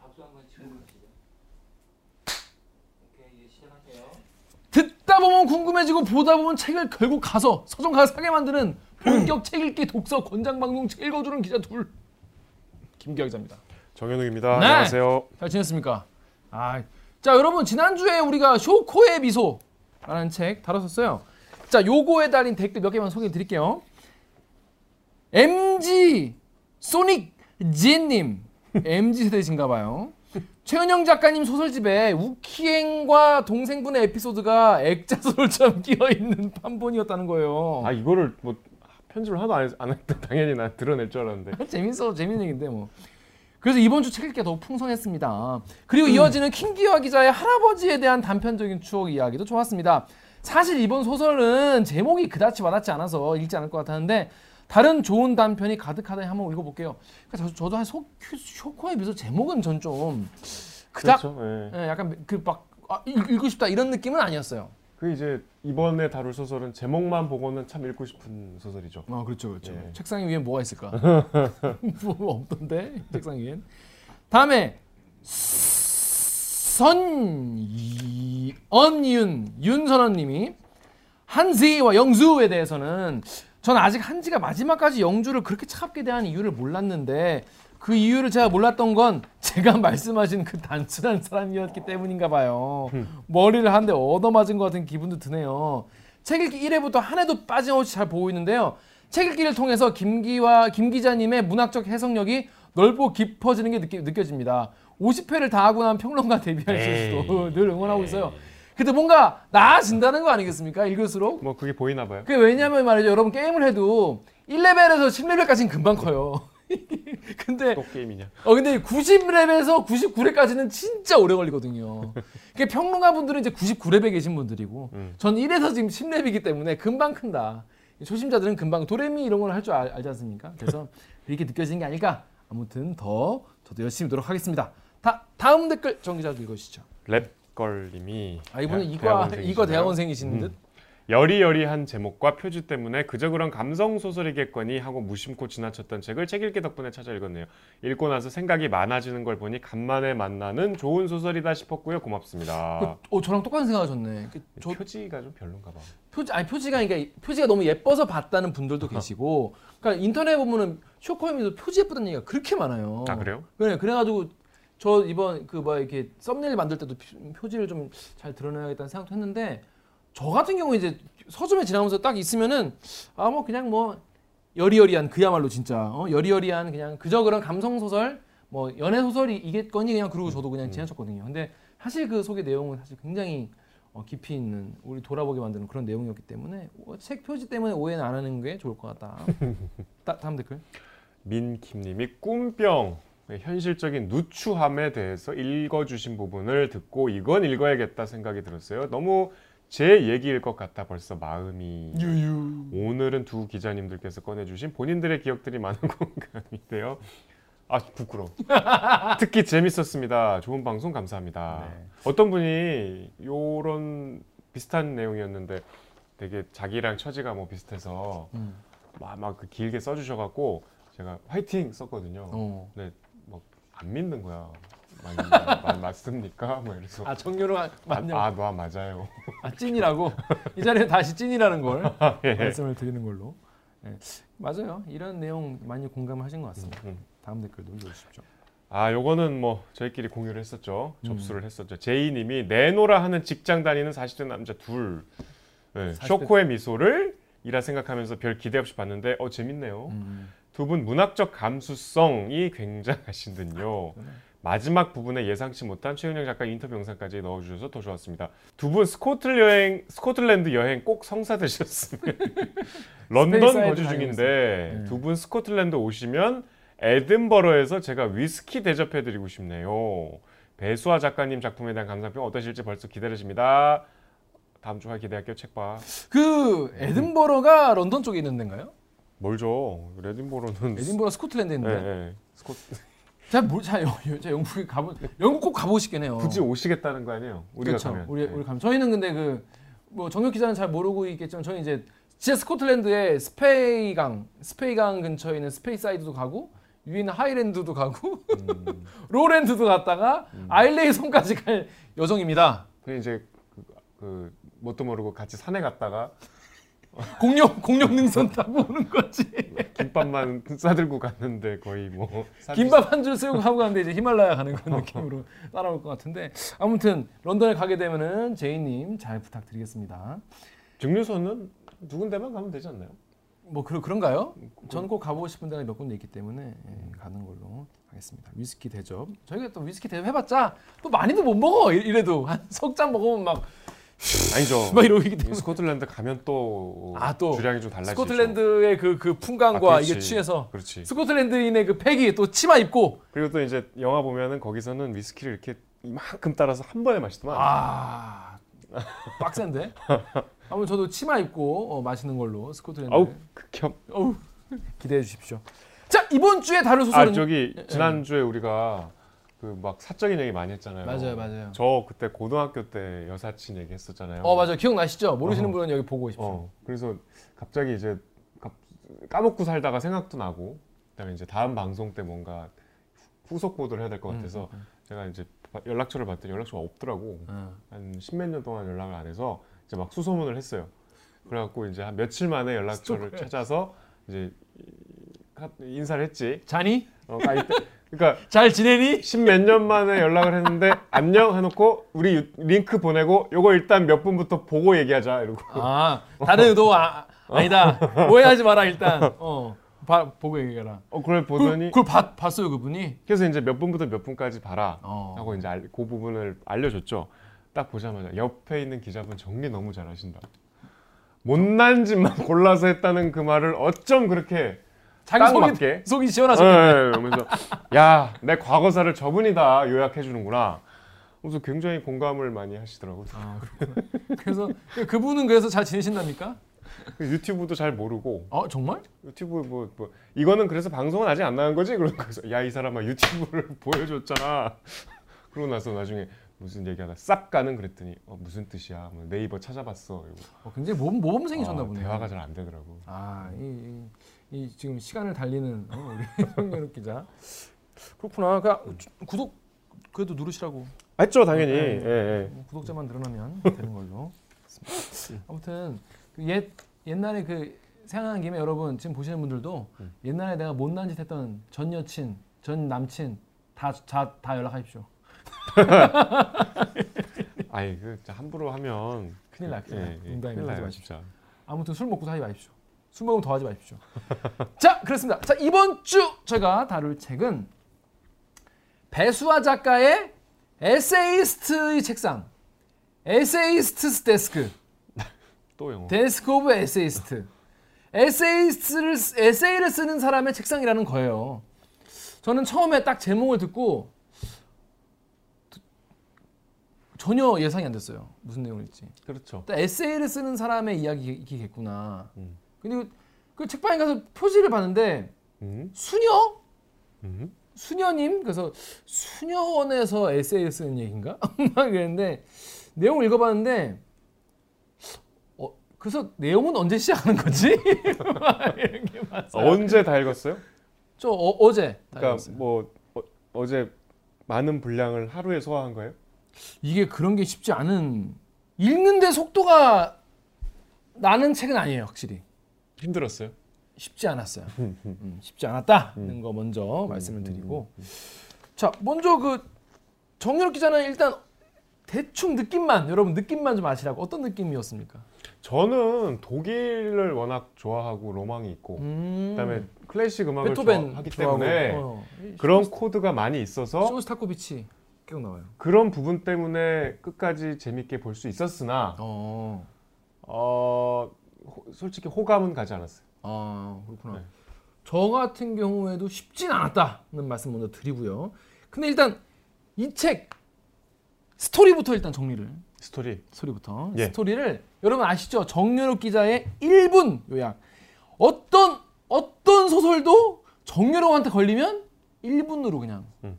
박수 한번 치고 가시죠. 오케이 이제 시작하세요. 듣다 보면 궁금해지고 보다 보면 책을 결국 가서 서점 가서 사게 만드는 본격 책 읽기 독서 권장 방송 책 읽어주는 기자 둘 김기아 기자입니다. 정현욱입니다. 네. 안녕하세요. 잘 지냈습니까? 아, 자 여러분 지난주에 우리가 쇼코의 미소라는 책 다뤘었어요. 자 요거에 달린 댓글 몇 개만 소개해 드릴게요. MG 소닉 진님 MG 세대신가 봐요. 최은영 작가님 소설집에 우키행과 동생분의 에피소드가 액자소설처럼 끼어 있는 판본이었다는 거예요. 아 이거를 뭐 편집을 하나도 안, 했다 당연히 나 드러낼 줄 알았는데. 재밌어 재밌는 얘기인데 뭐. 그래서 이번 주 책 읽기가 더욱 풍성했습니다. 그리고 이어지는 킹기화 기자의 할아버지에 대한 단편적인 추억 이야기도 좋았습니다. 사실 이번 소설은 제목이 그다지 와닿지 않아서 읽지 않을 것 같았는데 다른 좋은 단편이 가득하다니 한번 읽어볼게요. 그러니까 저, 도한 쇼코에 비해서 제목은 전 좀 그닥 그렇죠. 예. 예, 약간 그막 아, 읽- 읽고 싶다 이런 느낌은 아니었어요. 그 이제 이번에 다룰 소설은 제목만 보고는 참 읽고 싶은 소설이죠. 아 그렇죠 그렇죠. 예. 책상 위에 뭐가 있을까? 뭐 없던데 책상 위엔. 다음에 선언윤 윤선언님이 한지와 영주에 대해서는 전 아직 한지가 마지막까지 영주를 그렇게 차갑게 대한 이유를 몰랐는데 그 이유를 제가 몰랐던 건 제가 말씀하신 그 단순한 사람이었기 때문인가 봐요. 머리를 한대 얻어맞은 것 같은 기분도 드네요. 책 읽기 1회부터 한 해도 빠짐없이 잘 보고 있는데요. 책 읽기를 통해서 김기와 김 기자님의 문학적 해석력이 넓고 깊어지는 게 느끼, 느껴집니다. 50회를 다 하고 난 평론가 데뷔할 에이. 수도 늘 응원하고 있어요. 근데 뭔가 나아진다는 거 아니겠습니까? 읽을수록. 뭐 그게 보이나 봐요. 그게 왜냐면 말이죠. 여러분 게임을 해도 1레벨에서 10레벨까지는 금방 커요. 근데 또 게임이냐? 어 근데 90렙에서 99렙까지는 진짜 오래 걸리거든요. 그게 평론가 분들은 이제 99렙에 계신 분들이고 음. 전 1에서 지금 10렙이기 때문에 금방 큰다. 초심자들은 금방 도레미 이런 걸 할 줄 알지 않습니까? 그래서 이렇게 느껴지는 게 아닐까? 아무튼 더 저도 열심히 노력하겠습니다. 다 다음 댓글 정 기자 읽으시죠. 랩 걸님이 아 이분은 이과 대학원생이시나요? 이과 대학원생이신 듯. 음. 여리여리한 제목과 표지 때문에 그저 그런 감성 소설이겠거니 하고 무심코 지나쳤던 책을 책 읽기 덕분에 찾아 읽었네요. 읽고 나서 생각이 많아지는 걸 보니 간만에 만나는 좋은 소설이다 싶었고요. 고맙습니다. 그, 어 저랑 똑같은 생각하셨네. 그, 저 표지가 좀 별론가 봐. 표지 아니 표지가 그러니까 표지가 너무 예뻐서 봤다는 분들도 계시고 그러니까 인터넷 보면은 쇼코미도 표지 예쁘다는 얘기가 그렇게 많아요. 아 그래요? 그래 그래가지고 저 이번 그 뭐 이렇게 썸네일 만들 때도 표- 표지를 좀 잘 드러내야겠다는 생각도 했는데 저 같은 경우 이제 서점에 지나면서 딱 있으면은 아 뭐 그냥 뭐 여리여리한 그야말로 진짜 어? 여리여리한 그냥 그저 그런 감성 소설 뭐 연애 소설이 이겠거니 그냥 그러고 저도 그냥 지나쳤거든요. 근데 사실 그 속의 내용은 사실 굉장히 어, 깊이 있는 우리 돌아보게 만드는 그런 내용이었기 때문에 어, 책 표지 때문에 오해는 안 하는 게 좋을 것 같다. 다, 다음 댓글. 민킴님이 꿈병 네, 현실적인 누추함에 대해서 읽어주신 부분을 듣고 이건 읽어야겠다 생각이 들었어요. 너무 제 얘기일 것 같아 벌써 마음이 유유. 오늘은 두 기자님들께서 꺼내주신 본인들의 기억들이 많은 공감인데요. 아 부끄러워. 특히 재밌었습니다. 좋은 방송 감사합니다. 네. 어떤 분이 요런 비슷한 내용이었는데 되게 자기랑 처지가 뭐 비슷해서 음. 막그 길게 써주셔갖고 제가 화이팅 썼거든요. 어. 뭐 안 믿는 거야. 맞, 맞, 맞습니까? 뭐 이래서 아 정유로 맞냐? 아, 아, 맞아요. 아 찐이라고 이 자리에 다시 찐이라는 걸 예. 말씀을 드리는 걸로. 네. 맞아요. 이런 내용 많이 공감하신 것 같습니다. 음. 다음 댓글도 읽어주십시오. 아, 요거는 뭐 저희끼리 공유를 했었죠. 음. 접수를 했었죠. 제이 님이 내노라 하는 직장 다니는 40대 남자 둘. 네, 40대 쇼코의 미소를 이라 생각하면서 별 기대 없이 봤는데 어 재밌네요. 음. 두 분 문학적 감수성이 굉장하신 듯요. 마지막 부분에 예상치 못한 최은영 작가 인터뷰 영상까지 넣어주셔서 더 좋았습니다. 두 분 스코틀 여행, 스코틀랜드 여행 꼭 성사 되셨으면 런던 거주 중인데. 네. 두분 스코틀랜드 오시면 에든버러에서 제가 위스키 대접해드리고 싶네요. 배수아 작가님 작품에 대한 감상평 어떠실지 벌써 기다려집니다. 다음 주에 기대할게요. 책 봐. 그 에든버러가 런던 쪽에 있는 데인가요? 멀죠. 에든버러 스코틀랜드에 네, 있는데. 네. 스코... 제가 뭘, 자, 영, 자 영국에 가보, 영국 꼭 가보고 싶긴 해요. 굳이 오시겠다는 거 아니에요? 우리가 그렇죠. 가면. 우리 네. 우리 가면 저희는 근데 그 뭐 정혁 기자는 잘 모르고 있겠지만 저희 이제 진짜 스코틀랜드의 스페이강, 스페이강 근처에 있는 스페이사이드도 가고 위는 하이랜드도 가고 음, 로랜드도 갔다가 아일레이 섬까지 갈 여정입니다. 그 이제 그, 그 뭣도 모르고 같이 산에 갔다가 공룡 공룡 능선 타고 오는 거지. 김밥만 싸들고 갔는데 거의 뭐 김밥 한 줄 쓰고 하고 가는데 이제 히말라야 가는 그런 느낌으로 따라올 것 같은데 아무튼 런던에 가게 되면은 제이님 잘 부탁드리겠습니다. 증류소는 두 군데만 가면 되지 않나요? 뭐 그런 그런가요? 전 꼭 가보고 싶은 데가 몇 군데 있기 때문에 예, 가는 걸로 하겠습니다. 위스키 대접. 저희가 또 위스키 대접 해봤자 또 많이도 못 먹어 이- 이래도 한 석 잔 먹으면 막막 아니죠. 이러기 이 때문에. 스코틀랜드 가면 또, 아, 또 주량이 좀 달라지죠. 스코틀랜드의 그 그 풍광과 아. 이게 취해서 그렇지. 스코틀랜드인의 그 팩이 또 치마 입고 그리고 또 이제 영화 보면은 거기서는 위스키를 이렇게 이만큼 따라서 한 번에 마시더만. 아 빡센데. 아무튼 저도 치마 입고 어, 마시는 걸로 스코틀랜드. 아우 극혐. 어우 기대해 주십시오. 자 이번 주에 다룰 아 소설은 저기 지난 주에 우리가 그 막 사적인 얘기 많이 했잖아요. 맞아요, 맞아요. 저 그때 고등학교 때 여사친 얘기 했었잖아요. 어 맞아 요 기억나시죠? 모르시는 어. 분은 여기 보고 오십시오. 어, 그래서 갑자기 이제 갑- 까먹고 살다가 생각도 나고 그다음에 이제 다음 방송 때 뭔가 후속 보도를 해야 될것 음, 같아서 제가 이제 바- 연락처를 봤더니 연락처가 없더라고. 어. 한 십몇 년 동안 연락을 안 해서 이제 막 수소문을 했어요. 그래갖고 이제 한 며칠 만에 연락처를. 찾아서 이제 이- 인사를 했지. 자니? 어, 아, 이때, 그러니까 잘 지내니? 십몇 년 만에 연락을 했는데 안녕 해놓고 우리 유- 링크 보내고 요거 일단 몇 분부터 보고 얘기하자 이러고 아 다른 의도 아, 아니다. 오해하지 마라 일단. 어 봐, 보고 얘기해라. 어 그걸 그, 보더니 그걸 봤, 봤어요 그분이? 그래서 이제 몇 분부터 몇 분까지 봐라 어. 하고 이제 알- 그 부분을 알려줬죠. 딱 보자마자 옆에 있는 기자분 정리 너무 잘하신다. 못난 짓만 골라서 했다는 그 말을 어쩜 그렇게 자기 딱 속이 맞게? 속이 예, 시원하셨네. 예, 이러면서 야 내 과거사를 저분이 다 요약해 주는구나. 그래서 굉장히 공감을 많이 하시더라고요. 아. 그래서 그분은 그래서 잘 지내신답니까? 유튜브도 잘 모르고 어 정말? 유튜브 뭐, 뭐 이거는 그래서 방송은 아직 안 나간 거지? 그러고 야이 사람아 유튜브를 보여줬잖아. 그러고 나서 나중에 무슨 얘기하다 싹 가는 그랬더니 어, 무슨 뜻이야? 뭐 네이버 찾아봤어. 이러고. 어, 굉장히 모범, 모범생이셨나 아, 보네요. 대화가 잘 안 되더라고. 아, 이, 이, 이 지금 시간을 달리는 어, 우리 황연욱 기자. 그렇구나. 그 구독 그래도 누르시라고. 했죠 당연히. 네. 예, 예. 뭐 구독자만 늘어나면 되는 걸로. 아무튼 그 옛 옛날에 그 생각하는 김에 여러분 지금 보시는 분들도 음. 옛날에 내가 못난 짓 했던 전 여친, 전 남친 다다 다 연락하십시오. 아니 그 함부로 하면 큰일 나, 큰일 나. 농담입니다. 큰일 하지 나요 마십시오. 아무튼 술 먹고 사지 마십시오. 술 먹으면 더 하지 마십시오. 자, 그렇습니다. 자, 이번 주 제가 다룰 책은 배수아 작가의 에세이스트의 책상. Essayist desk. 또 영어. Desk of essayist. 에세이스트를 쓰- 에세이를 쓰는 사람의 책상이라는 거예요. 저는 처음에 딱 제목을 듣고 전혀 예상이 안 됐어요. 무슨 내용일지. 그렇죠. 또 에세이를 쓰는 사람의 이야기겠구나. 음. 근데 그 책방에 가서 표지를 봤는데 음? 수녀? 음? 수녀님? 그래서 수녀원에서 에세이를 쓰는 얘기인가? 막 그랬는데 내용을 읽어봤는데 어, 그래서 내용은 언제 시작하는 거지? 봤어요. 언제 다 읽었어요? 저 어, 제 그러니까 뭐 어, 어제 많은 분량을 하루에 소화한 거예요? 이게 그런 게 쉽지 않은 읽는데 속도가 나는 책은 아니에요, 확실히. 힘들었어요? 쉽지 않았어요. 음, 쉽지 않았다는 거 먼저 말씀을 드리고 자 먼저 그 정유럽 기자는 일단 대충 느낌만 여러분 느낌만 좀 아시라고 어떤 느낌이었습니까? 저는 독일을 워낙 좋아하고 로망이 있고 음, 그다음에 클래식 음악을 좋아하기 때문에 어, 이 그런 코드가 많이 있어서 쇼스타코비치 나와요. 그런 부분 때문에 끝까지 재밌게 볼 수 있었으나 어, 어 호- 솔직히 호감은 가지 않았어요. 아 그렇구나. 네. 저 같은 경우에도 쉽진 않았다는 말씀 먼저 드리고요. 근데 일단 이 책 스토리부터 일단 정리를 스토리. 스토리부터 예. 스토리를 여러분 아시죠? 정유럽 기자의 1분 요약. 어떤 어떤 소설도 정유럽한테 걸리면 1분으로 그냥 음.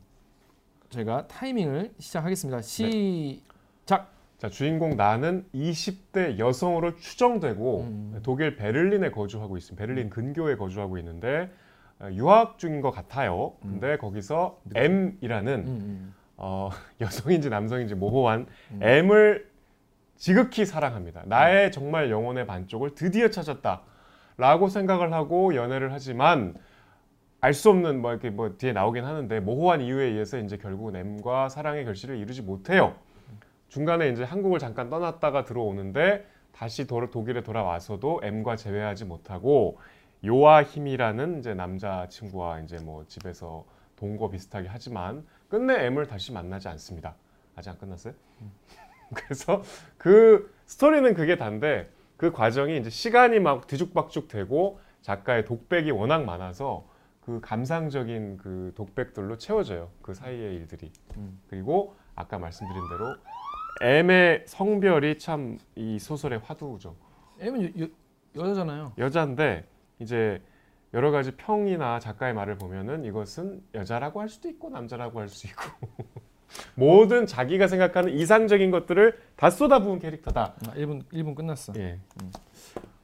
제가 타이밍을 시작하겠습니다. 시작. 자 주인공 나는 20대 여성으로 추정되고 음. 독일 베를린에 거주하고 있습니다. 베를린 근교에 거주하고 있는데 어, 유학 중인 것 같아요. 근데 거기서 M이라는 음, 음. 어, 여성인지 남성인지 모호한 음. M을 지극히 사랑합니다. 나의 정말 영혼의 반쪽을 드디어 찾았다 라고 생각을 하고 연애를 하지만 알 수 없는 뭐 이렇게 뭐 뒤에 나오긴 하는데 모호한 이유에 의해서 이제 결국은 M과 사랑의 결실을 이루지 못해요. 중간에 이제 한국을 잠깐 떠났다가 들어오는데 다시 도, 독일에 돌아와서도 M과 재회하지 못하고 요아힘이라는 이제 남자 친구와 이제 뭐 집에서 동거 비슷하게 하지만 끝내 M을 다시 만나지 않습니다. 아직 안 끝났어요? 그래서 그 스토리는 그게 단데 그 과정이 이제 시간이 막 뒤죽박죽 되고 작가의 독백이 워낙 많아서 그 감상적인 그 독백들로 채워져요. 그 사이의 일들이. 음. 그리고 아까 말씀드린 대로 M의 성별이 참 이 소설의 화두죠. M은 여, 여, 여자잖아요. 여자인데 이제 여러 가지 평이나 작가의 말을 보면은 이것은 여자라고 할 수도 있고 남자라고 할 수 있고 모든 자기가 생각하는 이상적인 것들을 다 쏟아부은 캐릭터다. 아, 1분 1분 끝났어. 예.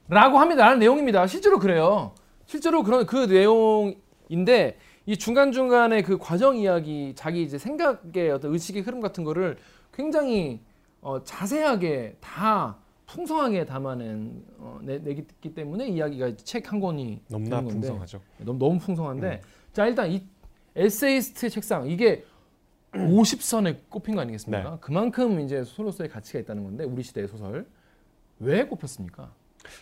라고 합니다라는 내용입니다. 실제로 그래요. 실제로 그런 그 내용인데 이 중간 중간에 그 과정 이야기, 자기 이제 생각의 어떤 의식의 흐름 같은 거를 굉장히 어, 자세하게 다 풍성하게 담아낸 어, 내, 내기 때문에 이야기가 책 한 권이 건데 풍성하죠. 너무 너무 풍성한데 자 일단 이 에세이스트 책상 이게 50선에 꼽힌 거 아니겠습니까? 네. 그만큼 이제 소설로서의 가치가 있다는 건데 우리 시대의 소설 왜 꼽혔습니까?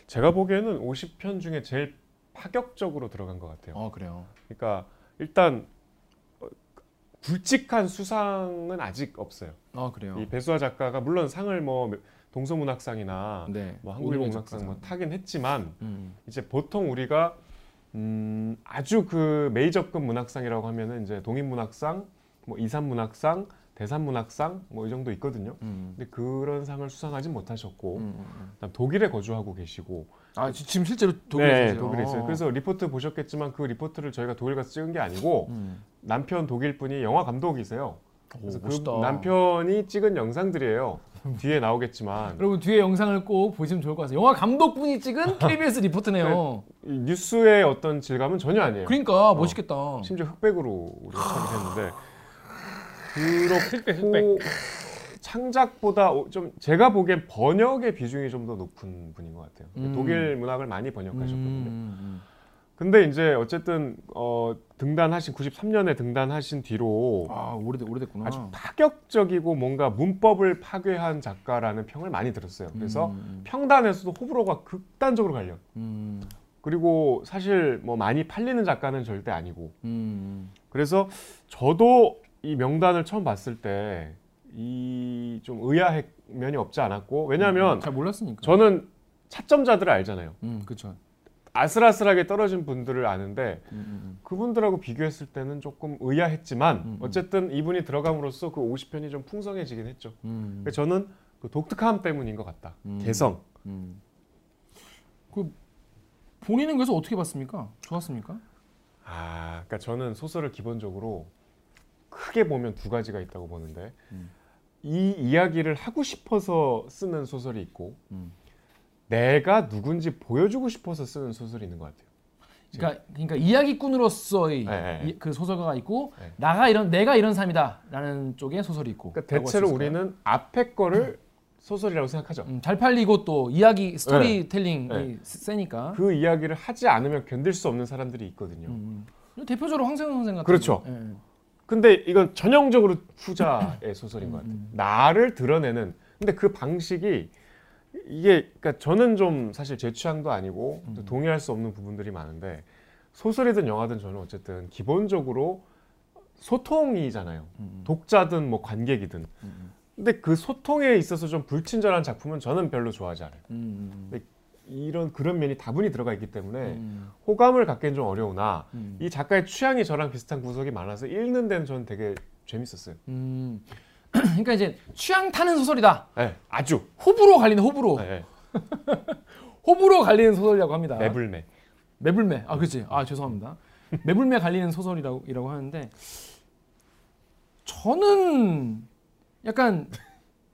제가 보기에는 50편 중에 제일 파격적으로 들어간 것 같아요. 어 그래요. 그러니까 일단 어, 굵직한 수상은 아직 없어요. 아 그래요. 이 배수아 작가가 물론 상을 뭐 동서문학상이나 네. 뭐 한국일보문학상 뭐. 타긴 했지만 음. 이제 보통 우리가 음, 아주 그 메이저급 문학상이라고 하면은 이제 동인문학상, 뭐 이산문학상, 대산문학상 뭐 이 정도 있거든요. 음. 근데 그런 상을 수상하지 못하셨고 음, 음. 그다음 독일에 거주하고 계시고 아 지- 지금 실제로 독일에 네? 독일에 있어요. 그래서 리포트 보셨겠지만 그 리포트를 저희가 독일 가서 찍은 게 아니고 음. 남편 독일 분이 영화 감독이세요. 오, 그래서 그 멋있다. 남편이 찍은 영상들이에요. 뒤에 나오겠지만 여러분 뒤에 영상을 꼭 보시면 좋을 것 같아요. 영화 감독분이 찍은 KBS 리포트네요. 이 뉴스의 어떤 질감은 전혀 아니에요. 그러니까 멋있겠다. 심지어 흑백으로 우리가 처리했는데 그렇고 흑백. 창작보다 오- 좀 제가 보기엔 번역의 비중이 좀 더 높은 분인 것 같아요. 음. 독일 문학을 많이 번역하셨거든요. 음, 근데 이제 어쨌든 어, 등단하신 93년에 등단하신 뒤로 아 오래돼 오래됐구나. 아주 파격적이고 뭔가 문법을 파괴한 작가라는 평을 많이 들었어요. 그래서 음, 평단에서도 호불호가 극단적으로 갈려. 음, 그리고 사실 뭐 많이 팔리는 작가는 절대 아니고. 음, 그래서 저도 이 명단을 처음 봤을 때 이 좀 의아한 면이 없지 않았고 왜냐하면 잘 몰랐으니까. 저는 차점자들을 알잖아요. 음 그렇죠. 아슬아슬하게 떨어진 분들을 아는데 음, 음, 그분들하고 비교했을 때는 조금 의아했지만 음, 음. 어쨌든 이분이 들어감으로써 그 50편이 좀 풍성해지긴 했죠. 음, 그러니까 저는 그 독특함 때문인 것 같다. 음. 개성. 음. 그 본인은 그래서 어떻게 봤습니까? 좋았습니까? 아, 그러니까 저는 소설을 기본적으로 크게 보면 두 가지가 있다고 보는데 음. 이 이야기를 하고 싶어서 쓰는 소설이 있고 음. 내가 누군지 보여주고 싶어서 쓰는 소설이 있는 것 같아요. 그러니까 그러니까 이야기꾼으로서의 네, 네. 이- 그 소설가가 있고 네. 나가 이런 내가 이런 삶이다라는 쪽의 소설이 있고. 그러니까 대체로? 우리는 앞에 거를 소설이라고 생각하죠. 음, 잘 팔리고 또 이야기 스토리텔링이 네. 세니까. 그 이야기를 하지 않으면 견딜 수 없는 사람들이 있거든요. 음, 음. 대표적으로 황세현 선생 같은. 그렇죠. 예. 근데 이건 전형적으로 후자의 소설인 것 같아요. 음. 나를 드러내는. 근데 그 방식이 이게 그러니까 저는 좀 사실 제 취향도 아니고 또 음. 동의할 수 없는 부분들이 많은데 소설이든 영화든 저는 어쨌든 기본적으로 소통이잖아요. 음, 독자든 뭐 관객이든. 음, 근데 그 소통에 있어서 좀 불친절한 작품은 저는 별로 좋아하지 않아요. 음, 네. 이런 그런 면이 다분히 들어가 있기 때문에 음, 호감을 갖기엔 좀 어려우나 음, 이 작가의 취향이 저랑 비슷한 구석이 많아서 읽는 데는 저는 되게 재밌었어요. 음. 그러니까 이제 취향 타는 소설이다. 네, 아주. 호불호 갈리는 호불호. 네, 호불호 갈리는 소설이라고 합니다. 매불매. 매불매. 아, 그렇지. 아, 죄송합니다. 매불매 갈리는 소설이라고 이라고 하는데 저는 약간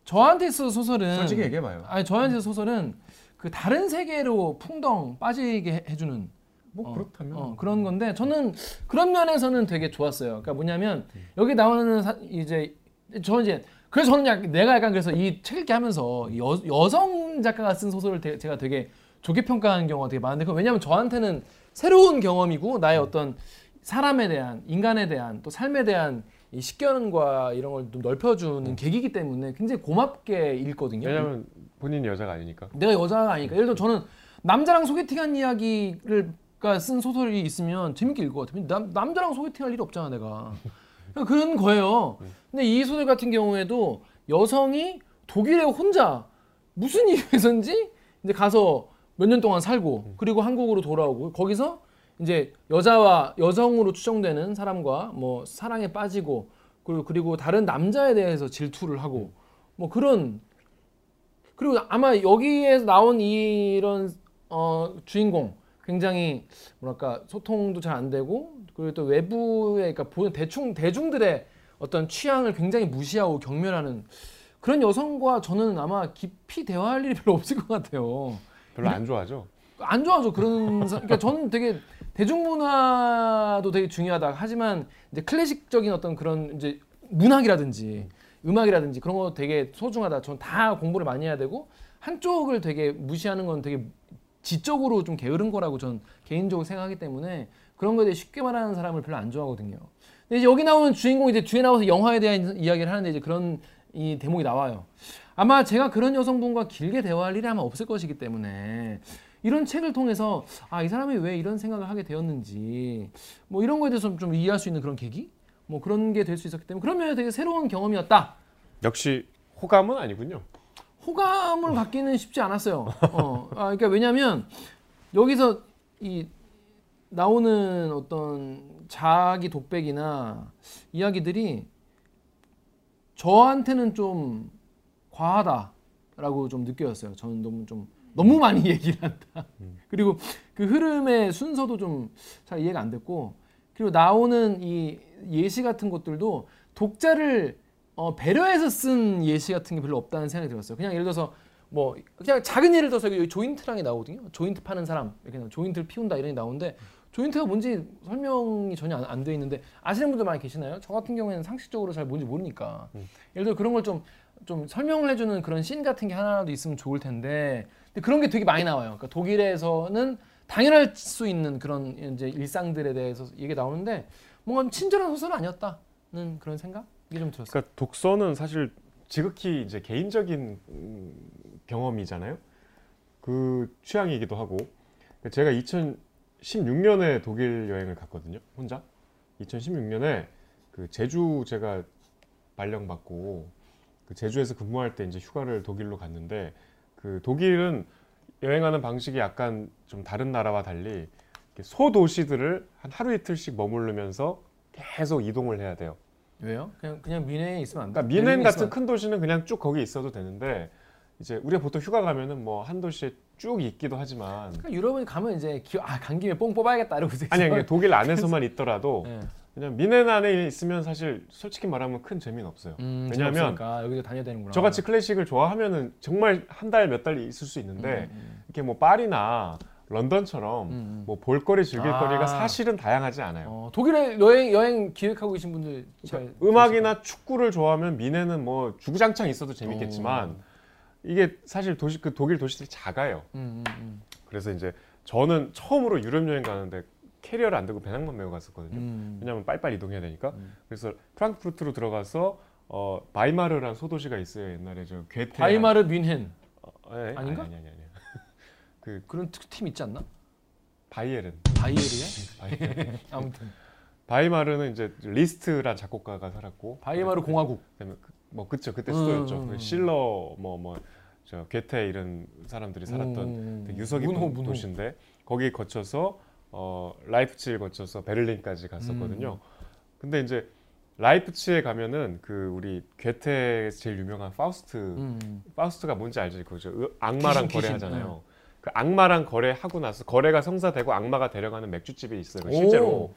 저한테 있어 소설은 솔직히 얘기해 봐요. 아니 저한테 있어 소설은 그 다른 세계로 풍덩 빠지게 해- 해주는 뭐 어, 그렇다면 어, 그런 건데 저는 그런 면에서는 되게 좋았어요. 그러니까 뭐냐면 여기 나오는 사, 이제 저 이제 그래서 저는 약 내가 약간 그래서 이 책 읽기 하면서 이 여, 여성 작가가 쓴 소설을 되, 제가 되게 좋게 평가하는 경우가 되게 많은데 그 왜냐면 저한테는 새로운 경험이고 나의 어떤 사람에 대한 인간에 대한 또 삶에 대한 이 식견과 이런 걸 좀 넓혀주는 계기이기 때문에 굉장히 고맙게 읽거든요. 왜냐면 본인이 여자가 아니니까. 내가 여자가 아니니까 예를 들어 저는 남자랑 소개팅한 이야기를 가쓴 소설이 있으면 재밌게 읽을 것 같아요. 남, 남자랑 소개팅할 일이 없잖아 내가. 그러니까 그런 거예요. 근데 이 소설 같은 경우에도 여성이 독일에 혼자 무슨 이유에서인지 이제 가서 몇 년 동안 살고 그리고 한국으로 돌아오고 거기서 이제 여자와 여성으로 추정되는 사람과 뭐 사랑에 빠지고 그리고 그리고 다른 남자에 대해서 질투를 하고 뭐 그런 그리고 아마 여기에 나온 이런 어, 주인공 굉장히 뭐랄까 소통도 잘 안 되고 그리고 또 외부의 그러니까 보는 대충 대중들의 어떤 취향을 굉장히 무시하고 경멸하는 그런 여성과 저는 아마 깊이 대화할 일이 별로 없을 것 같아요. 별로 안 좋아하죠. 안 좋아하죠 그런 사- 그러니까 저는 되게 대중문화도 되게 중요하다 하지만 이제 클래식적인 어떤 그런 이제 문학이라든지 음악이라든지 그런 거 되게 소중하다 저는 다 공부를 많이 해야 되고 한쪽을 되게 무시하는 건 되게 지적으로 좀 게으른 거라고 저는 개인적으로 생각하기 때문에 그런 거에 대해 쉽게 말하는 사람을 별로 안 좋아하거든요. 근데 이제 여기 나오는 주인공이 이제 뒤에 나와서 영화에 대한 이야기를 하는데 이제 그런 이 대목이 나와요. 아마 제가 그런 여성분과 길게 대화할 일이 아마 없을 것이기 때문에 이런 책을 통해서 아 이 사람이 왜 이런 생각을 하게 되었는지 뭐 이런 거에 대해서 좀 이해할 수 있는 그런 계기? 뭐 그런 게 될 수 있었기 때문에 그런 면에 되게 새로운 경험이었다. 역시 호감은 아니군요. 호감을 갖기는 쉽지 않았어요. 어 아, 그러니까 왜냐면 여기서 이 나오는 어떤 자기 독백이나 이야기들이 저한테는 좀 과하다라고 좀 느껴졌어요. 저는 너무 좀 너무 많이 얘기를 한다. 그리고 그 흐름의 순서도 좀 잘 이해가 안 됐고 그리고 나오는 이 예시 같은 것들도 독자를 어, 배려해서 쓴 예시 같은 게 별로 없다는 생각이 들었어요. 그냥 예를 들어서 뭐 그냥 작은 예를 들어서 여기 조인트랑이 나오거든요. 조인트 파는 사람 이렇게. 조인트를 피운다 이런 게 나오는데 조인트가 뭔지 설명이 전혀 안 돼 있는데 아시는 분들 많이 계시나요? 저 같은 경우에는 상식적으로 잘 뭔지 모르니까 예를 들어 그런 걸 좀 좀 설명을 해주는 그런 씬 같은 게 하나라도 있으면 좋을 텐데 근데 그런 게 되게 많이 나와요. 그러니까 독일에서는 당연할 수 있는 그런 이제 일상들에 대해서 얘기 나오는데 뭔가 친절한 소설은 아니었다는 그런 생각이 좀 들었어요. 그러니까 독서는 사실 지극히 이제 개인적인 음, 경험이잖아요. 그 취향이기도 하고 제가 2016년에 독일 여행을 갔거든요. 혼자. 2016년에 그 제주 제가 발령 받고 그 제주에서 근무할 때 이제 휴가를 독일로 갔는데 그 독일은 여행하는 방식이 약간 좀 다른 나라와 달리 소도시들을 한 하루 이틀씩 머무르면서 계속 이동을 해야 돼요. 왜요? 그냥 그냥 미네에 있으면 안 돼? 그러니까 미넨 같은 큰 도시는 그냥 쭉 거기 있어도 되는데 이제 우리가 보통 휴가 가면은 뭐 한 도시에 쭉 있기도 하지만 그러니까 유럽은 가면 이제 기, 아, 간 김에 뽕 뽑아야겠다 이러고 아니 아니 독일 안에서만 있더라도 네. 그냥 미넨 안에 있으면 사실 솔직히 말하면 큰 재미는 없어요. 음, 왜냐하면 여기도 다녀야 되는구나. 저같이 클래식을 좋아하면은 정말 한 달 몇달 있을 수 있는데 음, 이렇게 뭐 파리나 런던처럼 음, 음. 뭐 볼거리 즐길거리가 아. 사실은 다양하지 않아요. 어, 독일에 여행 여행 기획하고 계신 분들 잘 음악이나 축구를 좋아하면 미넨은 뭐 주구장창 있어도 재밌겠지만 어. 이게 사실 도시 그 독일 도시들이 작아요. 음, 음, 음. 그래서 이제 저는 처음으로 유럽 여행 가는데 캐리어를 안 들고 배낭만 메고 갔었거든요. 음. 왜냐하면 빨리빨리 이동해야 되니까. 음. 그래서 프랑크푸르트로 들어가서 어 바이마르라는 소도시가 있어요. 옛날에 저 괴테 바이마르 뮌헨 어, 예, 아닌가? 아니 아니 아니. 아니. 그 그런 특팀 있지 않나? 바이에른. 바이에르에 바이, 아무튼 바이마르는 이제 리스트란 작곡가가 살았고 바이마르 공화국. 그- 뭐 그쵸 그때 음, 수도였죠. 음, 음. 실러 뭐뭐저 괴테 이런 사람들이 살았던 음, 되게 유서 깊은 문호, 문호. 도시인데 거기 거쳐서 어 라이프치히 거쳐서 베를린까지 갔었거든요. 음. 근데 이제 라이프치히에 가면은 그 우리 괴테 제일 유명한 파우스트 음. 파우스트가 뭔지 알죠? 그죠? 으- 악마랑 귀신, 귀신. 거래하잖아요. 그 악마랑 거래하고 나서 거래가 성사되고 악마가 데려가는 맥주집이 있어요. 실제로. 오,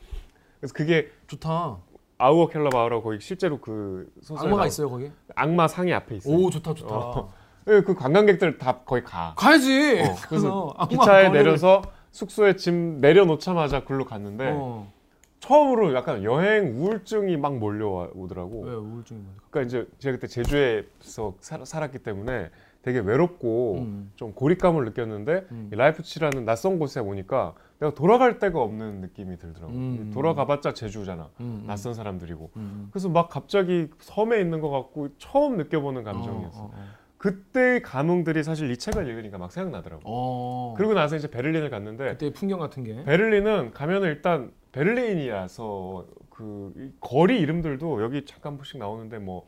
그래서 그게 좋다. 아우어 켈러바우라고 거기 실제로 그 소설 악마가 있어요 거기? 악마 상이 앞에 있어요. 오 좋다 좋다. 어. 예, 그 관광객들 다 거기 가. 가야지. 어, 그래서 기차에 내려서 숙소에 짐 내려놓자마자 글로 갔는데 어. 처음으로 약간 여행 우울증이 막 몰려오더라고. 왜 우울증이 뭐야? 그러니까 이제 제가 그때 제주에서 살, 살았기 때문에 되게 외롭고 음. 좀 고립감을 느꼈는데 음. 이 라이프치히라는 낯선 곳에 오니까 내가 돌아갈 데가 없는 느낌이 들더라고. 음. 돌아가봤자 제주잖아. 음, 음. 낯선 사람들이고. 음. 그래서 막 갑자기 섬에 있는 것 같고 처음 느껴보는 감정이었어. 어, 어, 어. 그때 감흥들이 사실 이 책을 읽으니까 막 생각나더라고. 어. 그리고 나서 이제 베를린을 갔는데 그때 풍경 같은 게. 베를린은 가면은 일단 베를린이라서 그이 거리 이름들도 여기 잠깐씩 나오는데 뭐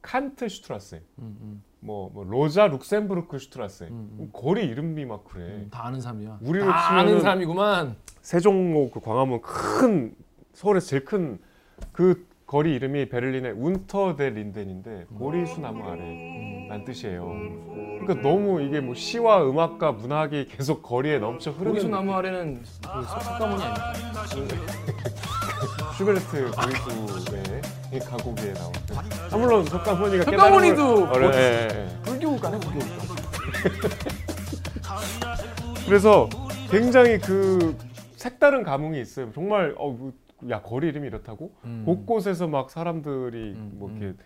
칸트 슈트라세, 음, 음. 뭐, 뭐 로자 룩셈부르크 슈트라세 음, 거리 이름이 막 그래. 음, 다 아는 사람이야. 우리로 다 아는 사람이구만. 세종로 그 광화문 큰 서울에서 제일 큰 그 거리 이름이 베를린의 운터 덴 린덴인데 보리수 나무 아래 란 뜻이에요. 그러니까 너무 이게 뭐 시와 음악과 문학이 계속 거리에 넘쳐 흐르는 보리수 나무 아래는 그 석가모니 아닙니까? 슈베르트 보리수의 이 가곡에 나오는 아, 물론 석가모니가 석가모니도 깨달음을- 어. 예, 예, 예. 불교국가. 그래서 굉장히 그 색다른 감흥이 있어요. 정말 어, 뭐, 야 거리 이름이 이렇다고 음. 곳곳에서 막 사람들이 음, 뭐 음. 이렇게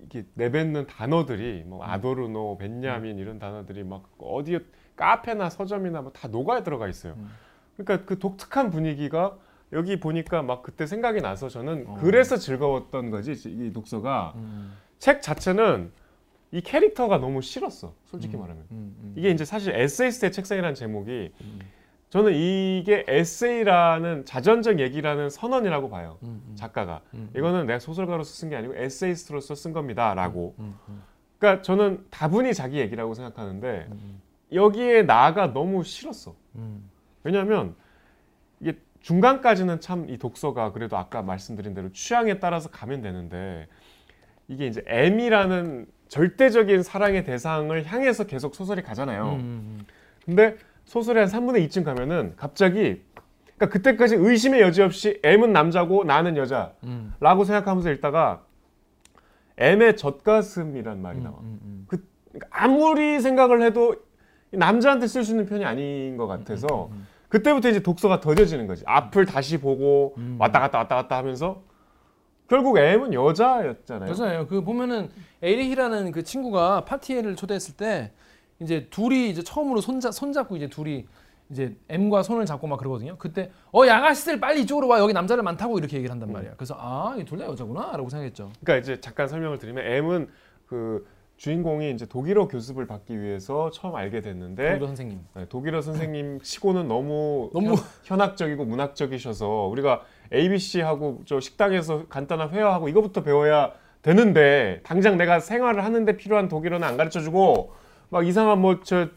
이렇게 내뱉는 단어들이 뭐 아도르노, 벤야민 이런 단어들이 막 어디 카페나 서점이나 뭐 다 녹아 들어가 있어요. 음. 그러니까 그 독특한 분위기가 여기 보니까 막 그때 생각이 나서 저는 어. 그래서 즐거웠던 거지 이 독서가 음. 책 자체는 이 캐릭터가 너무 싫었어 솔직히 음. 말하면 음, 음. 이게 이제 사실 에세이스트의 책상이라는 제목이 음. 저는 이게 에세이라는 자전적 얘기라는 선언이라고 봐요 음, 음. 작가가 음, 이거는 내가 소설가로서 쓴 게 아니고 에세이스트로서 쓴 겁니다라고 그러니까 저는 다분히 자기 얘기라고 생각하는데 음, 여기에 나가 너무 싫었어 음. 왜냐하면 이게 중간까지는 참 이 독서가 그래도 아까 말씀드린 대로 취향에 따라서 가면 되는데 이게 이제 M이라는 절대적인 사랑의 대상을 향해서 계속 소설이 가잖아요. 음, 음, 근데 소설의 한 3분의 2쯤 가면은 갑자기 그러니까 그때까지 의심의 여지 없이 M은 남자고 나는 여자라고 음. 생각하면서 읽다가 M의 젖가슴이란 말이 음, 나와. 음, 음. 그러니까 아무리 생각을 해도 남자한테 쓸 수 있는 편이 아닌 것 같아서 음, 그때부터 이제 독서가 더뎌지는 거지. 앞을 다시 보고 음. 왔다 갔다 왔다 갔다 하면서 결국 M은 여자였잖아요. 맞아요. 그 보면은 에리히라는 그 친구가 파티를 초대했을 때 이제 둘이 이제 처음으로 손잡 손잡고 이제 둘이 이제 M과 손을 잡고 막 그러거든요. 그때 어 양아씨들 빨리 이쪽으로 와 여기 남자를 많다고 이렇게 얘기를 한단 말이야. 그래서 아이둘다 여자구나라고 생각했죠. 그러니까 이제 잠깐 설명을 드리면 M은 그 주인공이 이제 독일어 교습을 받기 위해서 처음 알게 됐는데 독일어 선생님. 네, 독일어 선생님 치고는 너무, 너무- 현, 학적이고 문학적이셔서 우리가 ABC 하고 저 식당에서 간단한 회화하고 이거부터 배워야 되는데 당장 내가 생활을 하는데 필요한 독일어는 안 가르쳐 주고 막 이상한 뭐저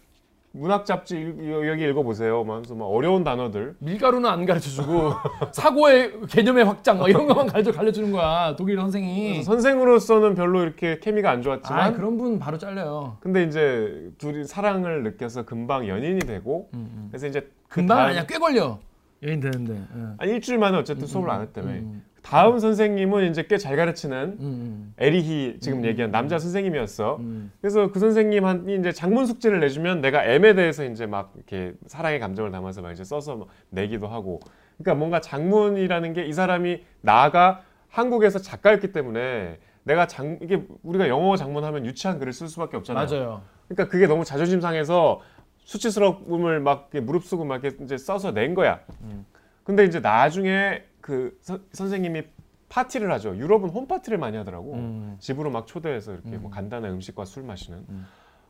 문학 잡지 읽- 여기 읽어 보세요. 막 하면서 막 어려운 단어들 밀가루는 안 가르쳐주고 사고의 개념의 확장 막 이런 것만 가르쳐 가르쳐주는 거야 독일어 선생이. 선생으로서는 별로 이렇게 케미가 안 좋았지만 아 그런 분 바로 잘려요. 근데 이제 둘이 사랑을 느껴서 금방 연인이 되고 음, 음. 그래서 이제 그 금방 다음- 아니야 꽤 걸려. 여인 되는데. 응. 한 일주일 만에 어쨌든 수업을 안 했다며. 음, 다음 선생님은 이제 꽤 잘 가르치는 음, 음, 에리히 지금 음. 얘기한 남자 선생님이었어. 음. 그래서 그 선생님이 이제 장문 숙제를 내주면 내가 M에 대해서 이제 막 이렇게 사랑의 감정을 담아서 막 이제 써서 막 내기도 하고. 그러니까 뭔가 장문이라는 게 이 사람이 나가 한국에서 작가였기 때문에 내가 장 이게 우리가 영어 장문하면 유치한 글을 쓸 수밖에 없잖아요. 맞아요. 그러니까 그게 너무 자존심 상해서 수치스러움을 막 무릅쓰고 막 이렇게 이제 써서 낸 거야. 음. 근데 이제 나중에 그 선- 선생님이 파티를 하죠. 유럽은 홈파티를 많이 하더라고. 음. 집으로 막 초대해서 이렇게 음. 뭐 간단한 음식과 술 마시는. 음.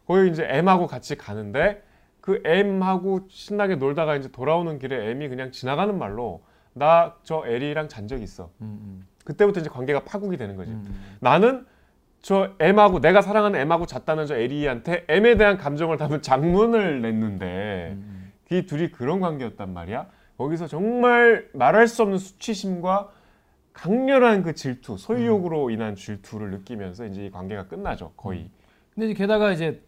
거기 이제 M하고 같이 가는데 그 M하고 신나게 놀다가 이제 돌아오는 길에 M이 그냥 지나가는 말로 나 저 L이랑 잔 적 있어. 음, 그때부터 이제 관계가 파국이 되는 거지. 음, 음. 나는 저 M하고 내가 사랑하는 M하고 잤다는 저 L이한테 M에 대한 감정을 담은 장문을 냈는데 음, 이 둘이 그런 관계였단 말이야. 거기서 정말 말할 수 없는 수치심과 강렬한 그 질투, 소유욕으로 인한 질투를 느끼면서 이제 이 관계가 끝나죠. 거의. 근데 이제 게다가 이제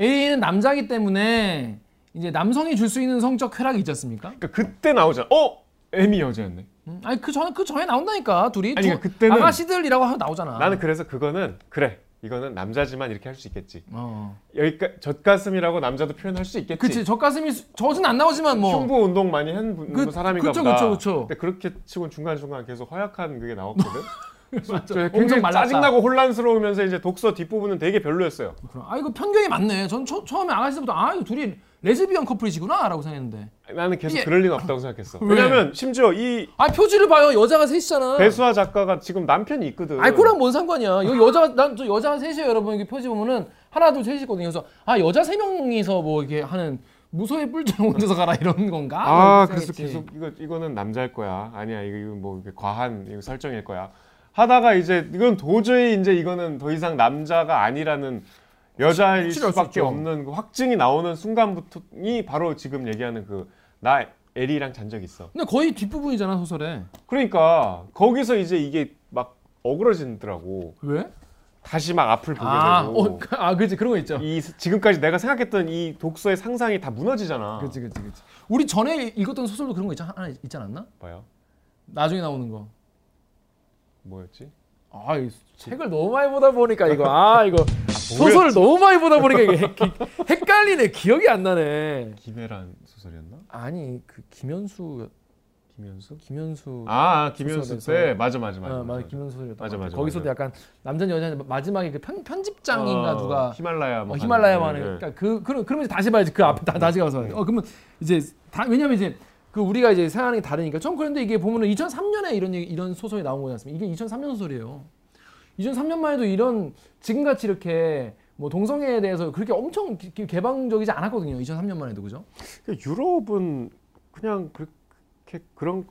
A는 남자기 때문에 이제 남성이 줄 수 있는 성적 쾌락이 있지 않습니까? 그러니까 그때 나오잖아. 어, M이 여자였네. 음, 아니 그 전에 그 전에 나온다니까 둘이 아니, 두- 그러니까 그때는- 아가씨들이라고 하고 나오잖아. 나는 그래서 그거는 그래. 이거는 남자지만 이렇게 할 수 있겠지. 어. 여기까 젖가슴이라고 남자도 표현할 수 있겠지. 그치 젖가슴이 수- 젖은 안 나오지만 뭐 흉부 운동 많이 한 분- 그- 사람인가 그쵸, 보다. 그쵸, 그쵸. 근데 그렇게 치고 중간 중간 계속 허약한 그게 나왔거든. 엄청 굉장히 말랐다. 짜증나고 혼란스러우면서 이제 독서 뒷부분은 되게 별로였어요. 그럼, 아 이거 편견이 많네. 전 처, 처음에 아가씨 때부터 아 이거 둘이 레즈비언 커플이시구나라고 생각했는데. 나는 계속 이게- 그럴 리는 없다고 생각했어. 왜? 왜냐면 심지어 이 아 표지를 봐요. 여자가 셋이잖아. 배수아 작가가 지금 남편이 있거든. 아이 그랑 뭔 상관이야. 여기 여자 난 저 여자가 셋이에요, 여러분. 여기 표지 보면은 하나 둘 셋이거든요. 그래서 아 여자 세 명이서 뭐 이렇게 하는 무소의 뿔처럼 혼자서 가라 이런 건가? 아뭐 그래서. 계속 이거 이거는 남자일 거야. 아니야 이거 이거 뭐 이게 과한 이거 설정일 거야. 하다가 이제 이건 도저히 이제 이거는 더 이상 남자가 아니라는 여자일 수밖에. 없는 그 확증이 나오는 순간부터이 바로 지금 얘기하는 그 나 에리랑 잔 적 있어. 근데 거의 뒷부분이잖아 소설에. 그러니까 거기서 이제 이게 막 어그러지더라고. 왜? 다시 막 앞을 보게 아, 되고. 어, 그- 아, 그렇지 그런 거 있죠. 이 지금까지 내가 생각했던 이 독서의 상상이 다 무너지잖아. 그렇지, 그렇지, 그렇지. 우리 전에 읽었던 소설도 그런 거 있지 하나 있지 않았나? 봐요. 나중에 나오는 거. 뭐였지? 아, 이 책을 너무 많이 보다 보니까 이거 아 이거 소설을 너무 많이 보다 보니까 이게 헷, 헷갈리네. 기억이 안 나네. 김혜란 소설이었나? 아니 그 김현수 김현수? 김현수 아, 아, 김현수. 때 맞아 맞아 맞아. 어, 맞아. 김현수 소설이었던 맞아. 맞아, 거기서도 맞아. 약간 남자 여자 마지막에 그 편, 편집장인가 어, 누가 히말라야 뭐 어, 히말라야 하는, 만에 예, 예. 그러니까 그 그러, 그러면 다시 봐야지 그 앞에 다, 다시 가서 어 그러면 이제 다 왜냐면 이제 그 우리가 이제 생각하는 게 다르니까 좀 그런데 이게 보면은 2003년에 이런 이런 소설이 나온 거지 않습니까? 이게 2003년 소설이에요. 2003년만 해도 이런 지금같이 이렇게 뭐 동성애에 대해서 그렇게 엄청 개방적이지 않았거든요. 2003년만 해도 그죠? 그 유럽은 그냥 그렇게 그런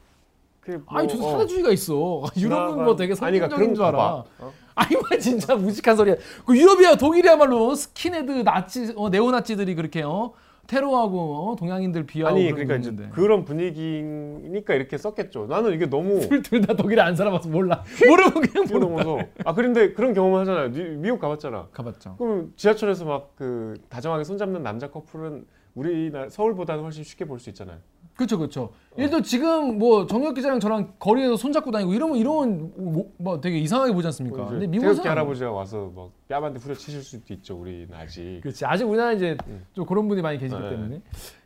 그 뭐, 아니 저도 어, 사회주의가 있어. 유럽은 뭐 되게 그러니까 선진적인 줄 그런 알아. 어? 아니 뭐 진짜 무식한 소리야. 그 유럽이야 독일이야말로 스킨헤드 나치 어, 네오나치들이 그렇게 어 테러하고 어, 동양인들 비하하고 아니 그런 그러니까 거 이제. 그런 분위기니까 이렇게 썼겠죠. 나는 이게 너무 둘 다 독일에 안 살아봐서 몰라. 모르고 그냥 모르. 넘어서 아 그런데 그런 경험 하잖아요. 미- 미국 가봤잖아. 가봤죠. 그럼 지하철에서 막 그 다정하게 손잡는 남자 커플은 우리나라 서울보다는 훨씬 쉽게 볼 수 있잖아요. 그렇죠, 그렇죠. 예를 들어 지금 뭐 정혁 기자랑 저랑 거리에서 손잡고 다니고 이러면 이런 뭐, 뭐 되게 이상하게 보지 않습니까? 뭐 근데 미국에서 할아버지가 와서 막 뺨한테 후려치실 수도 있죠. 우리는 아직. 그렇지. 아직 우리나라 이제 음. 좀 그런 분이 많이 계시기 네. 때문에.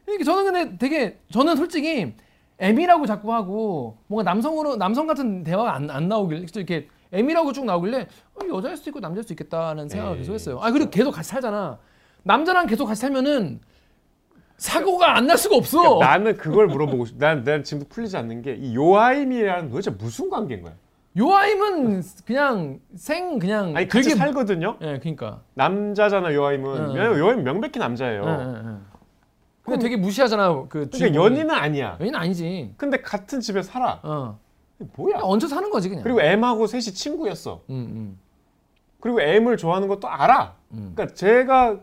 이게 저는 근데 되게 저는 솔직히 M이라고 자꾸 하고 뭔가 남성으로 남성 같은 대화가 안, 안 나오길래 이렇게 M이라고 쭉 나오길래 어, 여자일 수도 있고 남자일 수도 있겠다는 생각을 에이, 계속 했어요. 아 그리고 계속 같이 살잖아. 남자랑 계속 같이 살면은 사고가 안 날 수가 없어. 그러니까 나는 그걸 물어보고 싶. 난, 난 지금도 풀리지 않는 게 이 요하임이랑 도대체 무슨 관계인 거야? 요아임은 그냥 생 그냥 아니 같이 되게 살거든요. 예, 그러니까. 남자잖아 요하임은. 응, 응. 왜냐면 요하임 명백히 남자예요. 예, 예, 예. 근데 되게 무시하잖아. 그 그러니까. 연인은 아니야. 연인 아니지. 근데 같은 집에 살아. 어. 뭐야? 얹혀 사는 거지 그냥. 그리고 M하고 셋이 친구였어. 음, 음. 그리고 M을 좋아하는 것도 알아. 음. 그러니까 제가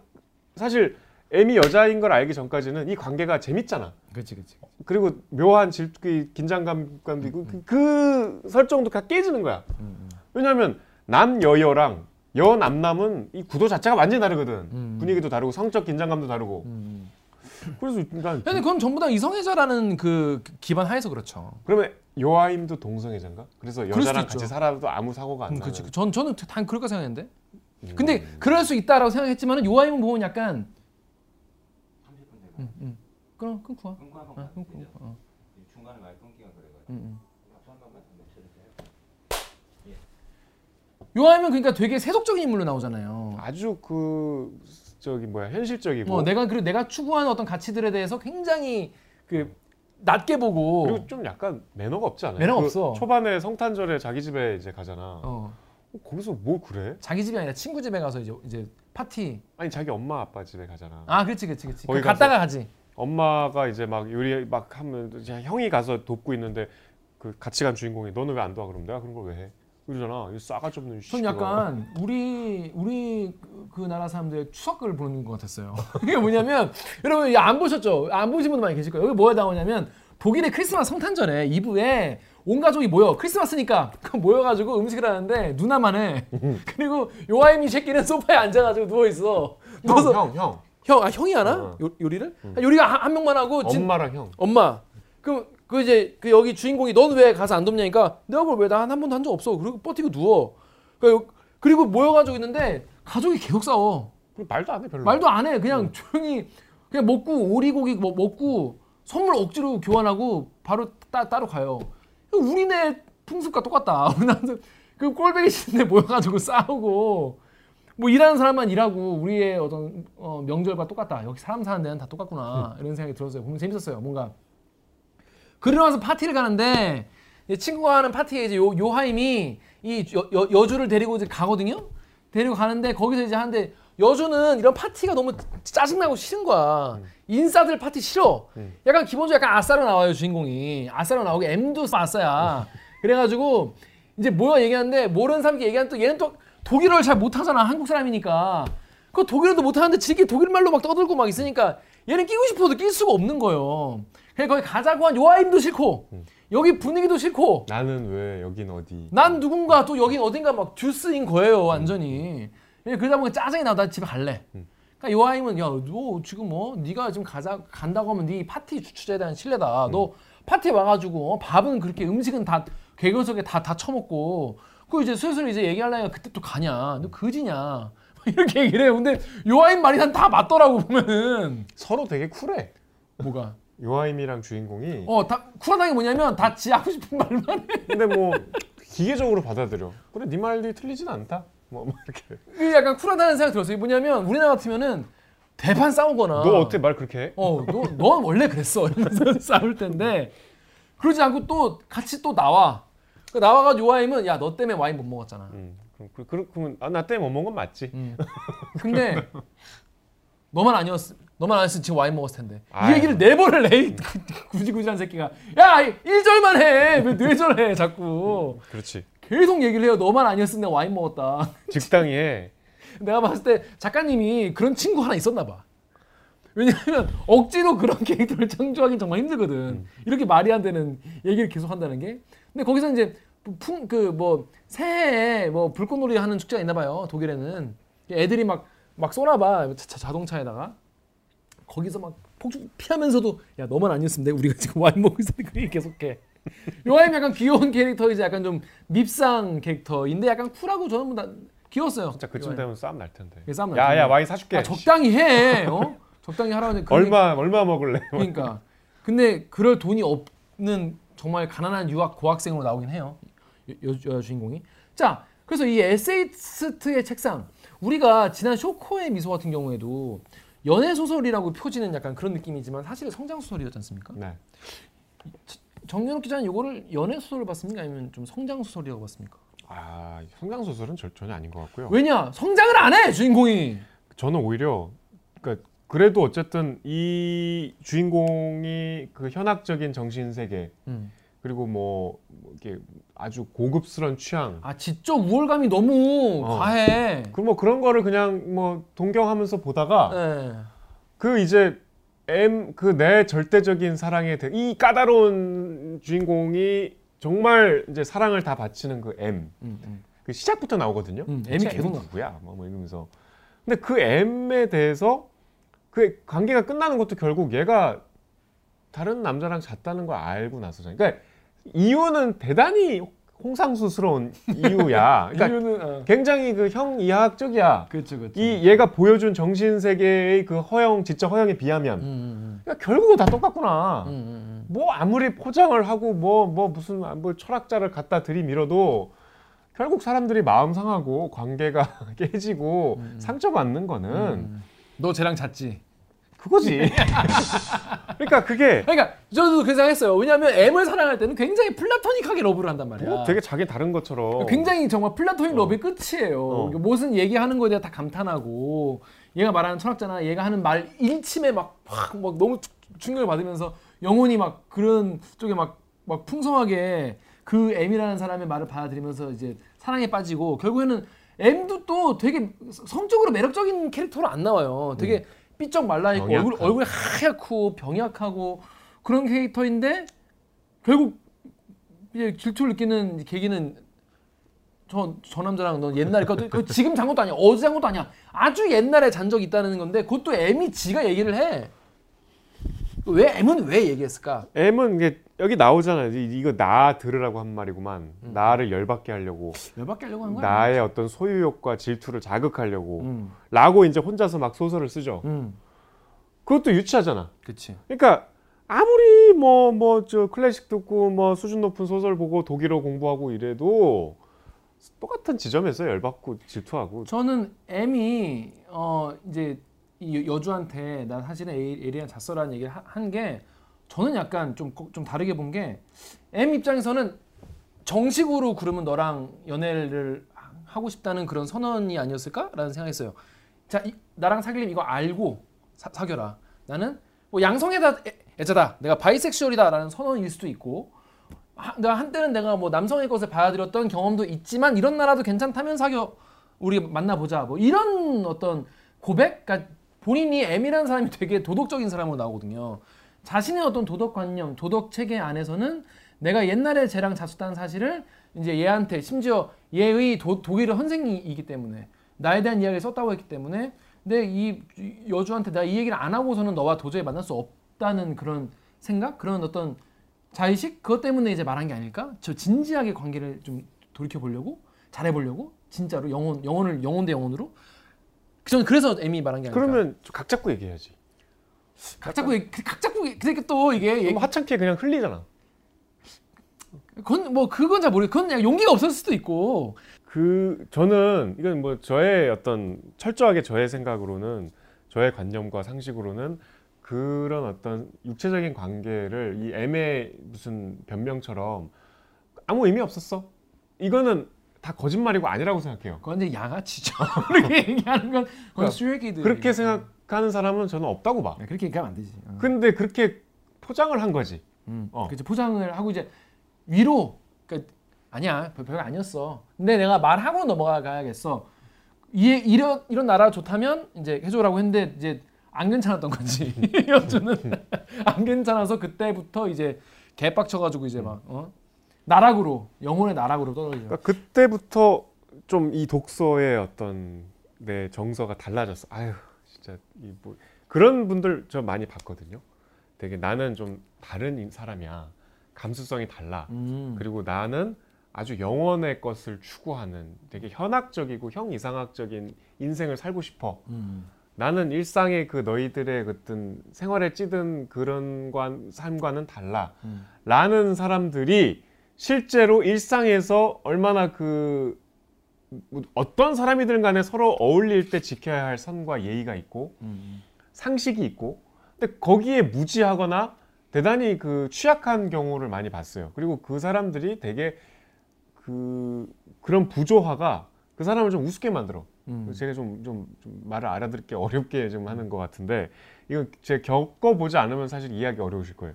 사실 M이 여자인 걸 알기 전까지는 이 관계가 재밌잖아. 그렇지, 그렇지. 그리고 묘한 질, 그 긴장감감도 있고 그, 그 설정도 다 깨지는 거야. 음, 왜냐하면 남여여랑 여남남은 이 구도 자체가 완전히 다르거든. 음. 분위기도 다르고 성적 긴장감도 다르고. 음. 그래서 난 근데 그건 전부 다 이성애자라는 그 기반 하에서 그렇죠. 그러면 요아임도 동성애자인가? 그래서 여자랑. 같이 살아도 아무 사고가 안 음, 나는. 그렇지. 전 저는 단 그럴까 생각했는데. 음. 근데 그럴 수 있다라고 생각했지만은 요아임은 보면 약간 30분 되고 음, 음. 그럼 끊고 와. 끊고 아, 한번 끊고. 되죠. 어. 중간에 많이 끊기가 그래가지고 번만 더 내쳐주세요. 요아임은 그러니까 되게 세속적인 인물로 나오잖아요. 아주 그 저기 뭐야 현실적이고 뭐 내가 그리고 내가 추구하는 어떤 가치들에 대해서 굉장히 그 낮게 보고 그리고 좀 약간 매너가 없지 않아요? 매너가 그 없어. 초반에 성탄절에 자기 집에 이제 가잖아. 어, 어, 거기서 뭐 그래? 자기 집이 아니라 친구 집에 가서 이제 이제 파티. 아니 자기 엄마 아빠 집에 가잖아. 아, 그렇지, 그렇지, 그렇지. 거기 그 갔다가 가지. 엄마가 이제 막 요리 막 하면 이제 형이 가서 돕고 있는데 그 같이 간 주인공이 너는 왜 안 도와 그럼 내가 그런 걸 왜 해? 그러잖아. 이 싸가지 없는 전 시끼가. 약간 우리 우리 그, 그 나라 사람들의 추석을 보는 것 같았어요. 이게 뭐냐면 여러분 안 보셨죠? 안 보신 분들 많이 계실 거예요. 여기 뭐가 나오냐면 독일의 크리스마스 성탄절에 2부에 온 가족이 모여 크리스마스니까 그 모여가지고 음식을 하는데 누나만 해. 그리고 요아이미 새끼는 소파에 앉아가지고 누워 있어. 누워서 형, 형, 형. 형, 아 형이 하나? 어. 요, 요리를? 아, 요리가 한, 한 명만 하고 진, 엄마랑 형. 엄마. 그럼 그 이제 그 여기 주인공이 넌 왜 가서 안 돕냐니까 내가 그걸 왜나한 번도 한 적 없어. 그리고 버티고 누워. 그러니까 요- 그리고 모여가지고 있는데 가족이 계속 싸워. 말도 안 해 별로. 말도 안 해. 그냥 조용히 그냥 먹고 오리고기 뭐 먹고 선물 억지로 교환하고 바로 따, 따로 가요. 우리네 풍습과 똑같다. 우리나라 그 꼴배기 싫은데 모여가지고 싸우고 뭐 일하는 사람만 일하고 우리의 어떤 어, 명절과 똑같다. 여기 사람 사는 데는 다 똑같구나. 이런 생각이 들었어요. 보면 재밌었어요. 뭔가 그러고 나서 파티를 가는데 이 친구가 하는 파티에 이제 요, 요하임이 이 여, 여, 여주를 데리고 이제 가거든요. 데리고 가는데 거기서 이제 하는데 여주는 이런 파티가 너무 짜증나고 싫은 거야. 인싸들 파티 싫어. 약간 기본적으로 약간 아싸로 나와요 주인공이. 아싸로 나오고 M도 아싸야. 그래가지고 이제 뭐야 얘기하는데 모르는 사람이 얘기하는 또 얘는 또 독일어를 잘 못하잖아 한국 사람이니까. 그 독일어도 못하는데 지게 독일 말로 막 떠들고 막 있으니까 얘는 끼고 싶어도 낄 수가 없는 거예요. 그래서 거기 가자고 한 요아임도 싫고 여기 분위기도 싫고 나는 왜 여긴 어디? 난 누군가 또 여긴 어딘가 막 듀스인 거예요 완전히 예, 그러다 보니까 짜증이 나고 나 집에 갈래. 그러니까 요아임은 야 너 지금 뭐 네가 지금 가자 간다고 하면 네 파티 주최자에 대한 신뢰다. 너 파티 와가지고 어, 밥은 그렇게 음식은 다 개근석에 다 다 처먹고 그 이제 슬슬 이제 얘기하려니까 그때 또 가냐? 너 그지냐? 이렇게 얘기를 해요. 근데 요아임 말이 난다 맞더라고 보면은. 서로 되게 쿨해. 뭐가? 요하임이랑 주인공이. 어다 쿨하다는 게 뭐냐면 다 지 하고 싶은 말만 해. 근데 뭐 기계적으로 받아들여. 그래 네 말이 틀리진 않다. 뭐, 뭐 이렇게. 이게 약간 쿨하다는 생각이 들었어요. 뭐냐면 우리나라 같으면은 대판 싸우거나 너 어때 말 그렇게 해? 어, 너, 넌 원래 그랬어. 이러면서 싸울 텐데 그러지 않고 또 같이 또 나와. 그 나와가지고 요아임은 야 너 때문에 와인 못 먹었잖아. 음, 그럼 그, 그, 그러면 아, 나 때문에 못 먹은 건 맞지. 음. 근데 너만 아니었 너만 아니었으면 지금 와인 먹었을 텐데. 이 아유. 얘기를 네 번을 해. 이 굳이 굳이한 새끼가. 야 1절만 해. 왜네절해 자꾸. 그렇지. 계속 얘기를 해요. 너만 아니었으면 내가 와인 먹었다. 해. 내가 봤을 때 작가님이 그런 친구 하나 있었나 봐. 왜냐하면 억지로 그런 캐릭터를 창조하기 정말 힘들거든. 이렇게 말이 안 되는 얘기를 계속 한다는 게. 근데 거기서 이제 풍 그 뭐 새해에 뭐 불꽃놀이 하는 축제가 있나 봐요. 독일에는 애들이 막 막 쏘나 봐. 자, 자동차에다가 거기서 막 폭죽 피하면서도 야 너만 아니었으면 내가 우리가 지금 와인 먹고 얘기 계속해. 요아임 약간 귀여운 캐릭터이지 약간 좀 밉상 캐릭터인데 약간 쿨하고 저는 뭐나 귀여웠어요. 진짜 그쯤 요아임. 되면 싸움 날 텐데. 예, 싸움 날 야야 텐데. 와인 사줄게. 아, 적당히 해. 어? 적당히 하라는 그런 얼마 얼마 먹을래? 그러니까. 근데 그럴 돈이 없는 정말 가난한 유학 고학생으로 나오긴 해요. 여, 여, 여 주인공이. 자, 그래서 이 에세이스트의 책상. 우리가 지난 쇼코의 미소 같은 경우에도 연애 소설이라고 표지는 약간 그런 느낌이지만 사실 성장 소설이었지 않습니까? 네. 정연욱 기자는 이거를 연애 소설을 봤습니까? 아니면 좀 성장 소설이라고 봤습니까? 아 성장 소설은 절- 전혀 아닌 것 같고요. 왜냐? 성장을 안 해, 주인공이. 저는 오히려 그러니까 그래도 어쨌든 이 주인공이 그 현학적인 정신 세계 음. 그리고 뭐, 뭐 이렇게 아주 고급스러운 취향 아, 지적 우월감이 너무 어. 과해. 그뭐 그런 거를 그냥 뭐 동경하면서 보다가 예. 그 이제 M 그 내 절대적인 사랑에 대- 이 까다로운 주인공이 정말 이제 사랑을 다 바치는 그 M 음, 음. 그 시작부터 나오거든요. 음, M이 계속 누구야? 뭐, 뭐 이러면서. 근데 그 M에 대해서 그 관계가 끝나는 것도 결국 얘가 다른 남자랑 잤다는 걸 알고 나서잖아요. 그러니까 이유는 대단히 홍상수스러운 이유야. 그러니까 이유는 어. 굉장히 그 형 이하학적이야. 그렇죠, 그렇죠. 이 얘가 보여준 정신 세계의 그 허영, 지적 허영에 비하면 음, 음, 그러니까 결국은 다 똑같구나. 음, 음, 음. 뭐 아무리 포장을 하고 뭐뭐 무슨 뭐 철학자를 갖다 들이밀어도 결국 사람들이 마음 상하고 관계가 깨지고 상처받는 거는 음. 너 쟤랑 잤지. 그거지. 그러니까 그게 그러니까 저도 그 생각했어요. 왜냐하면 M을 사랑할 때는 굉장히 플라토닉하게 러브를 한단 말이야. 뭐 되게 자기 다른 것처럼 굉장히 정말 플라토닉 어. 러브의 끝이에요. 어. 무슨 얘기하는 거에 대해 다 감탄하고 얘가 말하는 철학자나 얘가 하는 말 일침에 막, 막, 막 너무 충- 충격을 받으면서 영혼이 막 그런 쪽에 막, 막 풍성하게 그 M이라는 사람의 말을 받아들이면서 이제 사랑에 빠지고 결국에는 M도 또 되게 성적으로 매력적인 캐릭터로 안 나와요. 되게 삐쩍 말라 있고. 얼굴 얼굴이 하얗고 병약하고 그런 캐릭터인데 결국 이제 질투를 느끼는 계기는 저, 저 남자랑 너 옛날에 그거 지금 잔 것도 아니야. 어제 잔 것도 아니야. 아주 옛날에 잔 적이 있다는 건데 그것도 애미 지가 얘기를 해 왜 M은 왜 얘기했을까? M은 이게 여기 나오잖아요. 이- 이거 나 들으라고 한 말이구만. 음. 나를 열받게 하려고. 열받게 하려고 한 거야. 나의 어떤 소유욕과 질투를 자극하려고. 음, 라고 이제 혼자서 막 소설을 쓰죠. 음, 그것도 유치하잖아. 그치. 그러니까 아무리 뭐 뭐 저 클래식 듣고 뭐 수준 높은 소설 보고 독일어 공부하고 이래도 똑같은 지점에서 열받고 질투하고 저는 M이 어 이제 이 여주한테 난 사실은 에- 에리랑 잤어라는 얘기를 한 게 저는 약간 좀 좀 다르게 본 게 M 입장에서는 정식으로 그러면 너랑 연애를 하고 싶다는 그런 선언이 아니었을까라는 생각했어요. 자, 이- 나랑 사귈림 이거 알고 사, 사겨라. 나는 뭐 양성애다 애- 애자다. 내가 바이섹슈얼이다라는 선언일 수도 있고 하, 내가 한때는 내가 뭐 남성의 것을 받아들였던 경험도 있지만 이런 나라도 괜찮다면 사겨 우리 만나보자 뭐 이런 어떤 고백 그러니까 본인이 M이라는 사람이 되게 도덕적인 사람으로 나오거든요. 자신의 어떤 도덕관념 도덕 체계 안에서는 내가 옛날에 쟤랑 잤었다는 사실을 이제 얘한테 심지어 얘의 도, 독일어 선생이기 때문에 나에 대한 이야기를 썼다고 했기 때문에 근데 이 여주한테 내가 이 얘기를 안 하고서는 너와 도저히 만날 수 없다는 그런 생각? 그런 어떤 자의식? 그것 때문에 이제 말한 게 아닐까? 저 진지하게 관계를 좀 돌이켜 보려고? 잘해 보려고? 진짜로 영혼 영혼을 영혼 대 영혼으로 저는 그래서 M이 말한 게 아닐까? 그러면 각 잡고 얘기해야지. 각 잡고 얘기- 각 잡고 근데 또 이게 얘기- 너무 하찮게 그냥 흘리잖아. 그건 뭐 그건 잘 모르. 그건 그냥 용기가 없을 수도 있고. 그 저는 이건 뭐 저의 어떤 철저하게 저의 생각으로는 저의 관념과 상식으로는 그런 어떤 육체적인 관계를 이 M의 무슨 변명처럼 아무 의미 없었어. 이거는 다 거짓말이고 아니라고 생각해요. 그건 이제 양아치죠. 그렇게 얘기하는 건 그건 그러니까 쓰레기들. 그렇게 생각하는 사람은 저는 없다고 봐. 네, 그렇게 얘기하면 안 되지. 어. 근데 그렇게 포장을 한 거지. 음. 어. 그치 포장을 하고 이제 위로. 그러니까 아니야 별- 별거 아니었어. 근데 내가 말하고 넘어가야겠어. 이 이런 이런 나라 좋다면 이제 해줘라고 했는데 이제 안 괜찮았던 거지. 여주는 안 괜찮아서 그때부터 이제 개빡쳐가지고 이제 막 어? 나락으로 영혼의 나락으로 떨어지죠. 그러니까 그때부터 좀 이 독서의 어떤 내 정서가 달라졌어. 아유, 진짜 이 뭐 그런 분들 저 많이 봤거든요. 되게 나는 좀 다른 인- 사람이야. 감수성이 달라. 음. 그리고 나는 아주 영원의 것을 추구하는 되게 현학적이고 형 이상학적인 인생을 살고 싶어. 음. 나는 일상의 그 너희들의 어떤 생활에 찌든 그런 관, 삶과는 달라. 음. 라는 사람들이 실제로 일상에서 얼마나 그뭐 어떤 사람이든 간에 서로 어울릴 때 지켜야 할 선과 예의가 있고 음. 상식이 있고 근데 거기에 무지하거나 대단히 그 취약한 경우를 많이 봤어요. 그리고 그 사람들이 되게 그 그런 부조화가 그 사람을 좀 우습게 만들어. 음. 제가 좀, 좀, 좀 말을 알아듣기 어렵게 좀 하는 것 같은데 이건 제가 겪어보지 않으면 사실 이해하기 어려우실 거예요.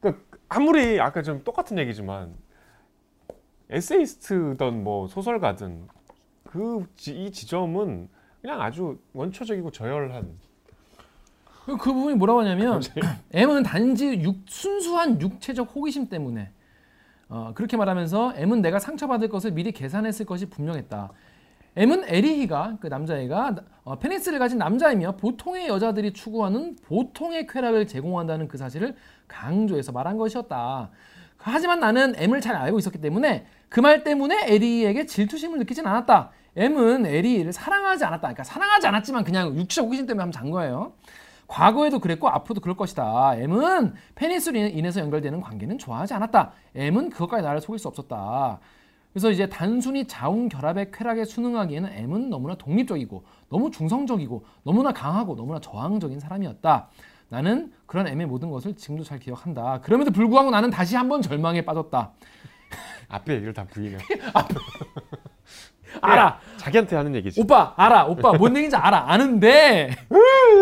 그러니까 아무리 아까 좀 똑같은 얘기지만 에세이스트든 뭐 소설가든 그 이 지점은 그냥 아주 원초적이고 저열한 그 부분이 뭐라고 하냐면 M은 단지 육, 순수한 육체적 호기심 때문에 어, 그렇게 말하면서 M은 내가 상처받을 것을 미리 계산했을 것이 분명했다. M은 에리히가 그 남자애가 어, 페니스를 가진 남자이며 보통의 여자들이 추구하는 보통의 쾌락을 제공한다는 그 사실을 강조해서 말한 것이었다. 하지만 나는 M을 잘 알고 있었기 때문에 그 말 때문에 에리에게 질투심을 느끼진 않았다. M은 에리를 사랑하지 않았다. 그러니까 사랑하지 않았지만 그냥 육체적 호기심 때문에 한번 잔 거예요. 과거에도 그랬고 앞으로도 그럴 것이다. M은 페니스로 인해서 연결되는 관계는 좋아하지 않았다. M은 그것까지 나를 속일 수 없었다. 그래서 이제 단순히 자웅 결합의 쾌락에 순응하기에는 M은 너무나 독립적이고 너무 중성적이고 너무나 강하고 너무나 저항적인 사람이었다. 나는 그런 M의 모든 것을 지금도 잘 기억한다. 그럼에도 불구하고 나는 다시 한번 절망에 빠졌다. 앞에 얘기를 다 부인해. 알아. 자기한테 하는 얘기지. 오빠 알아. 오빠 뭔 얘기인지 알아. 아는데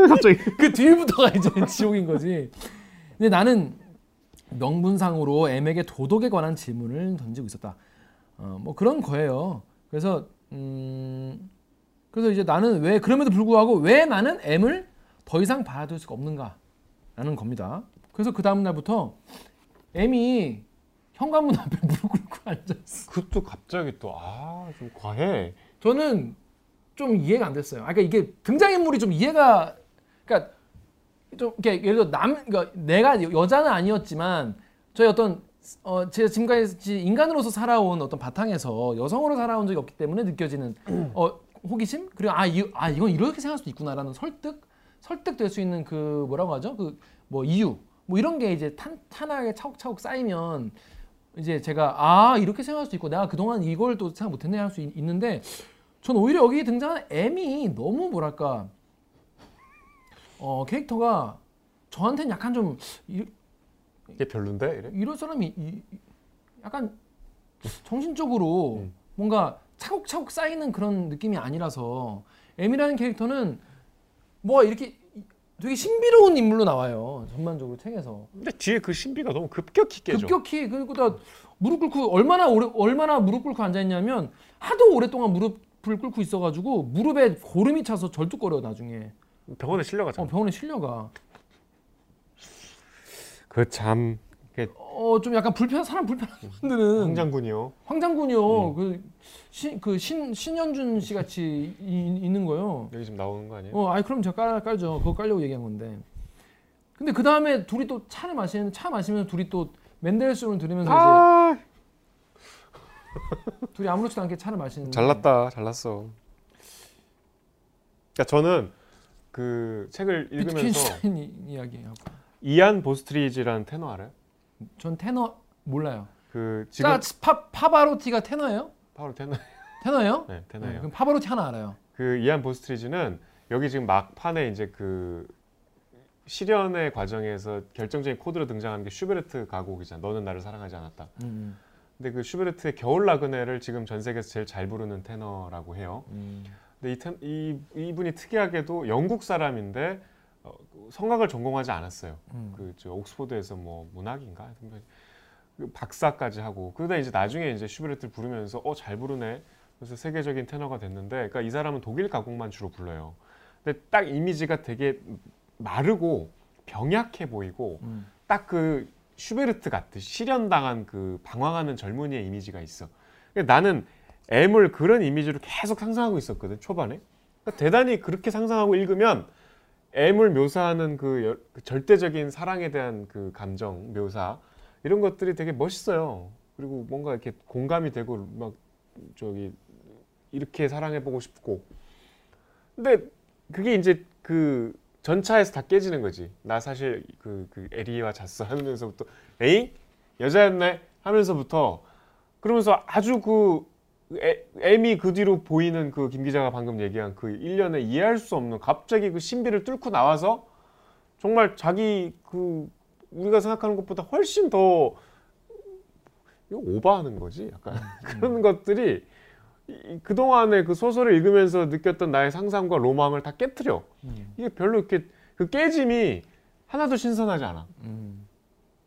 갑자기. 그 뒤부터가 이제 지옥인 거지. 근데 나는 명분상으로 M에게 도덕에 관한 질문을 던지고 있었다. 어, 뭐 그런 거예요. 그래서 음, 그래서 이제 나는 왜 그럼에도 불구하고 왜 나는 M을 더 이상 받아줄 수가 없는가 라는 겁니다. 그래서 그 다음 날부터 M이 현관문 앞에 무릎 꿇고 앉았어. 그것도 갑자기 또 아 좀 과해. 저는 좀 이해가 안 됐어요. 아, 그러니까 이게 등장인물이 좀 이해가, 그러니까 좀 이렇게 예를 들어 남 그러니까 내가 여자는 아니었지만 저희 어떤 어 제가 지금까지 인간으로서 살아온 어떤 바탕에서 여성으로 살아온 적이 없기 때문에 느껴지는 어 호기심 그리고 아, 이, 아 이건 이렇게 생각할 수도 있구나라는 설득 설득될 수 있는 그 뭐라고 하죠 그 뭐 이유 뭐 이런 게 이제 탄 탄하게 차곡차곡 쌓이면 이제 제가 아 이렇게 생각할 수도 있고 내가 그동안 이걸 또 생각 못했네 할 수 있는데 전 오히려 여기 등장하는 M이 너무 뭐랄까 어 캐릭터가 저한테는 약간 좀 이, 이게 별론데 이래? 이런 사람이 이, 이- 약간 정신적으로 음. 뭔가 차곡차곡 쌓이는 그런 느낌이 아니라서 M이라는 캐릭터는 뭐 이렇게 되게 신비로운 인물로 나와요 전반적으로 책에서 근데 뒤에 그 신비가 너무 급격히 깨져. 급격히 그리고 다 무릎 꿇고 얼마나 오래 얼마나 무릎 꿇고 앉아 있냐면 하도 오랫동안 무릎을 꿇고 있어 가지고 무릎에 고름이 차서 절뚝거려 나중에 병원에 실려가잖아. 어, 병원에 실려가 그 참 어 좀 약간 불편 사람 불편하게 만드는 황장군이요. 황장군이요 그신그신 신현준 씨 같이 이- 있는 거요 여기 지금 나오는 거 아니에요? 어 아이 그럼 제가 깔, 깔죠 그거 깔려고 얘기한 건데 근데 그 다음에 둘이 또 차를 마시는 차 마시면서 둘이 또 맨델스론을 들으면서 아 이제 둘이 아무렇지도 않게 차를 마시는 잘났다 잘났어. 그러니까 저는 그 책을 읽으면서 이야기하고 이안 보스트리지라는 테너 알아요? 전 테너 몰라요. 그 지금 자, 파, 파바로티가 테너예요? 바로 테너 테너예요? 네 네, 테너예요. 그럼 파바로티 하나 알아요. 그 이안 보스트리지는 여기 지금 막판에 이제 그 실연의 과정에서 결정적인 코드로 등장하는 게 슈베르트 가곡이잖아. 너는 나를 사랑하지 않았다. 음, 근데 그 슈베르트의 겨울 나그네를 지금 전 세계에서 제일 잘 부르는 테너라고 해요. 음. 근데 이, 텐, 이 이분이 특이하게도 영국 사람인데 어, 성악을 전공하지 않았어요. 음. 그저 옥스포드에서 뭐 문학인가 그 박사까지 하고 그러다 이제 나중에 이제 슈베르트를 부르면서 어 잘 부르네. 그래서 세계적인 테너가 됐는데 그러니까 이 사람은 독일 가곡만 주로 불러요. 근데 딱 이미지가 되게 마르고 병약해 보이고 음. 딱그 슈베르트 같듯이 실현당한 그 방황하는 젊은이의 이미지가 있어. 그러니까 나는 M을 그런 이미지로 계속 상상하고 있었거든 초반에. 그러니까 대단히 그렇게 상상하고 읽으면 M을 묘사하는 그, 여- 그 절대적인 사랑에 대한 그 감정 묘사 이런 것들이 되게 멋있어요. 그리고 뭔가 이렇게 공감이 되고 막 저기 이렇게 사랑해 보고 싶고. 근데 그게 이제 그 전차에서 다 깨지는 거지. 나 사실 그, 그 에리와 잤어 하면서부터 에잉 여자였네 하면서부터 그러면서 아주 그 애, M이 그 뒤로 보이는 그 김 기자가 방금 얘기한 그 일련의 이해할 수 없는 갑자기 그 신비를 뚫고 나와서 정말 자기 그 우리가 생각하는 것보다 훨씬 더 이거 오버하는 거지 약간 그런 것들이 이- 그동안의 그 소설을 읽으면서 느꼈던 나의 상상과 로망을 다 깨트려 음. 이게 별로 이렇게 그 깨짐이 하나도 신선하지 않아 음.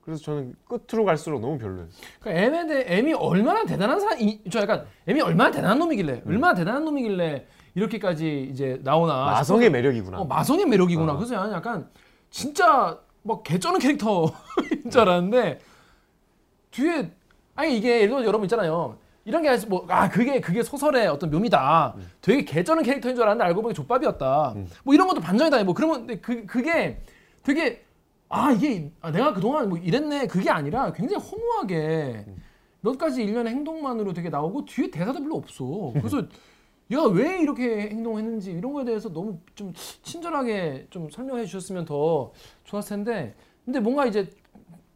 그래서 저는 끝으로 갈수록 너무 별로였어요 그러니까 M에 대해 M이 얼마나 대단한 사람, 이- 저 약간 M이 얼마나 대단한 놈이길래, 얼마나 대단한 놈이길래 이렇게까지 이제 나오나. 마성의 싶어서- 매력이구나 어, 마성의 매력이구나. 어. 그래서 나는 약간 진짜 막 개쩌는 캐릭터인 줄 알았는데 뒤에 아니 이게 예를 들어 여러분 있잖아요. 이런 게 뭐 아 그게 그게 소설의 어떤 묘미다. 되게 개쩌는 캐릭터인 줄 알았는데 알고 보니 족밥이었다. 음. 뭐 이런 것도 반전이다. 뭐 그러면 그 그게 되게 아 이게 아, 내가 그동안 뭐 이랬네 그게 아니라 굉장히 허무하게 몇 가지 일련의 행동만으로 되게 나오고 뒤에 대사도 별로 없어. 그래서 얘가 왜 이렇게 행동했는지 이런 거에 대해서 너무 좀 친절하게 좀 설명해 주셨으면 더 좋았을 텐데 근데 뭔가 이제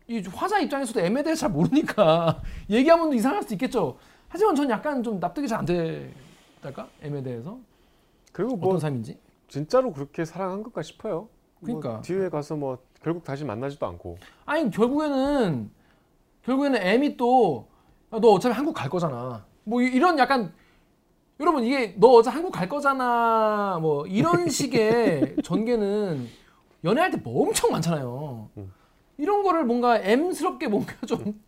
이 화자 입장에서도 M에 대해서 잘 모르니까 얘기하면 또 이상할 수 있겠죠. 하지만 전 약간 좀 납득이 잘 안 될까 M에 대해서 그리고 어떤 뭐 삶인지. 진짜로 그렇게 사랑한 걸까 싶어요 뭐 그러니까. 뒤에 가서 뭐 결국 다시 만나지도 않고 아니 결국에는 결국에는 M이 또너 어차피 한국 갈 거잖아. 뭐 이- 이런 약간 여러분 이게 너 어차피 한국 갈 거잖아. 뭐 이런 식의 전개는 연애할 때 뭐 엄청 많잖아요. 음. 이런 거를 뭔가 M스럽게 뭔가 좀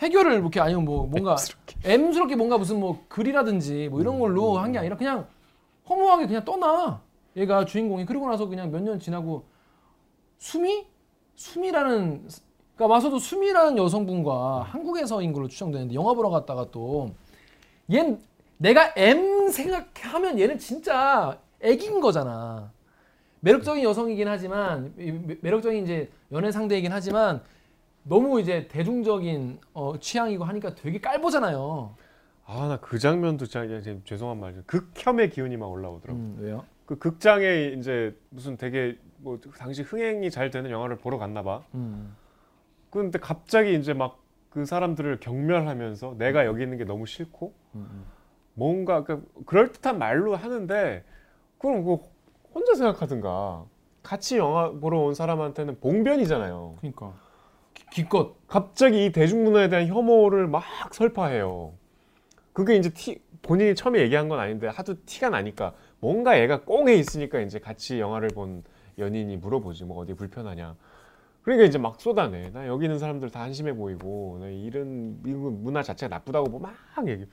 해결을 이렇게 아니면 뭐 뭔가 M스럽게. 뭔가 무슨 뭐 글이라든지 뭐 이런 걸로 한 게 아니라 그냥 허무하게 그냥 떠나. 얘가 주인공이 그러고 나서 그냥 몇 년 지나고 수미? 수미라는 그러니까 와서도 수미라는 여성분과 한국에서인 걸로 추정되는데 영화 보러 갔다가 또얜 내가 M 생각하면 얘는 진짜 애기인 거잖아. 매력적인 여성이긴 하지만 매- 매력적인 이제 연애 상대이긴 하지만 너무 이제 대중적인 어, 취향이고 하니까 되게 깔보잖아요. 아 나 그 장면도 진짜 죄송한 말이죠. 극혐의 기운이 막 올라오더라고. 음, 왜요? 그 극장에 이제 무슨 되게 뭐 당시 흥행이 잘 되는 영화를 보러 갔나 봐. 음. 근데 갑자기 이제 막 그 사람들을 경멸하면서 내가 여기 있는 게 너무 싫고 음, 뭔가 그 그럴 듯한 말로 하는데 그럼 그 혼자 생각하든가 같이 영화 보러 온 사람한테는 봉변이잖아요. 그러니까 기, 기껏 갑자기 이 대중문화에 대한 혐오를 막 설파해요. 그게 이제 티, 본인이 처음에 얘기한 건 아닌데 하도 티가 나니까 뭔가 얘가 꽁에 있으니까 이제 같이 영화를 본 연인이 물어보지 뭐 어디 불편하냐. 그러니까 이제 막 쏟아내. 나 여기 있는 사람들 다 한심해 보이고 나 이런 미국 문화 자체가 나쁘다고 뭐 막 얘기.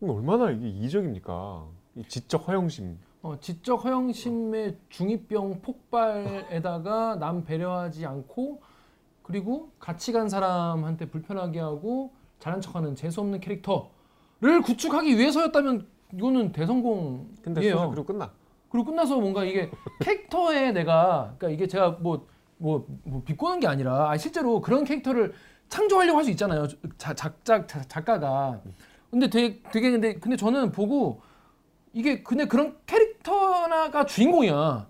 얼마나 이게 이적입니까? 이 지적 허영심. 어, 지적 허영심의 중이병 폭발에다가 남 배려하지 않고 그리고 같이 간 사람한테 불편하게 하고 잘한 척하는 재수 없는 캐릭터를 구축하기 위해서였다면 이거는 대성공이에요. 근데 소설 그리고 끝나. 그리고 끝나서 뭔가 이게 캐릭터에 내가 그러니까 이게 제가 뭐 뭐 뭐 비꼬는 게 아니라 아, 실제로 그런 캐릭터를 창조하려고 할 수 있잖아요. 자, 작작 자- 작가가. 근데 되게 되게 근데 근데 저는 보고 이게 근데 그런 캐릭터가 주인공이야.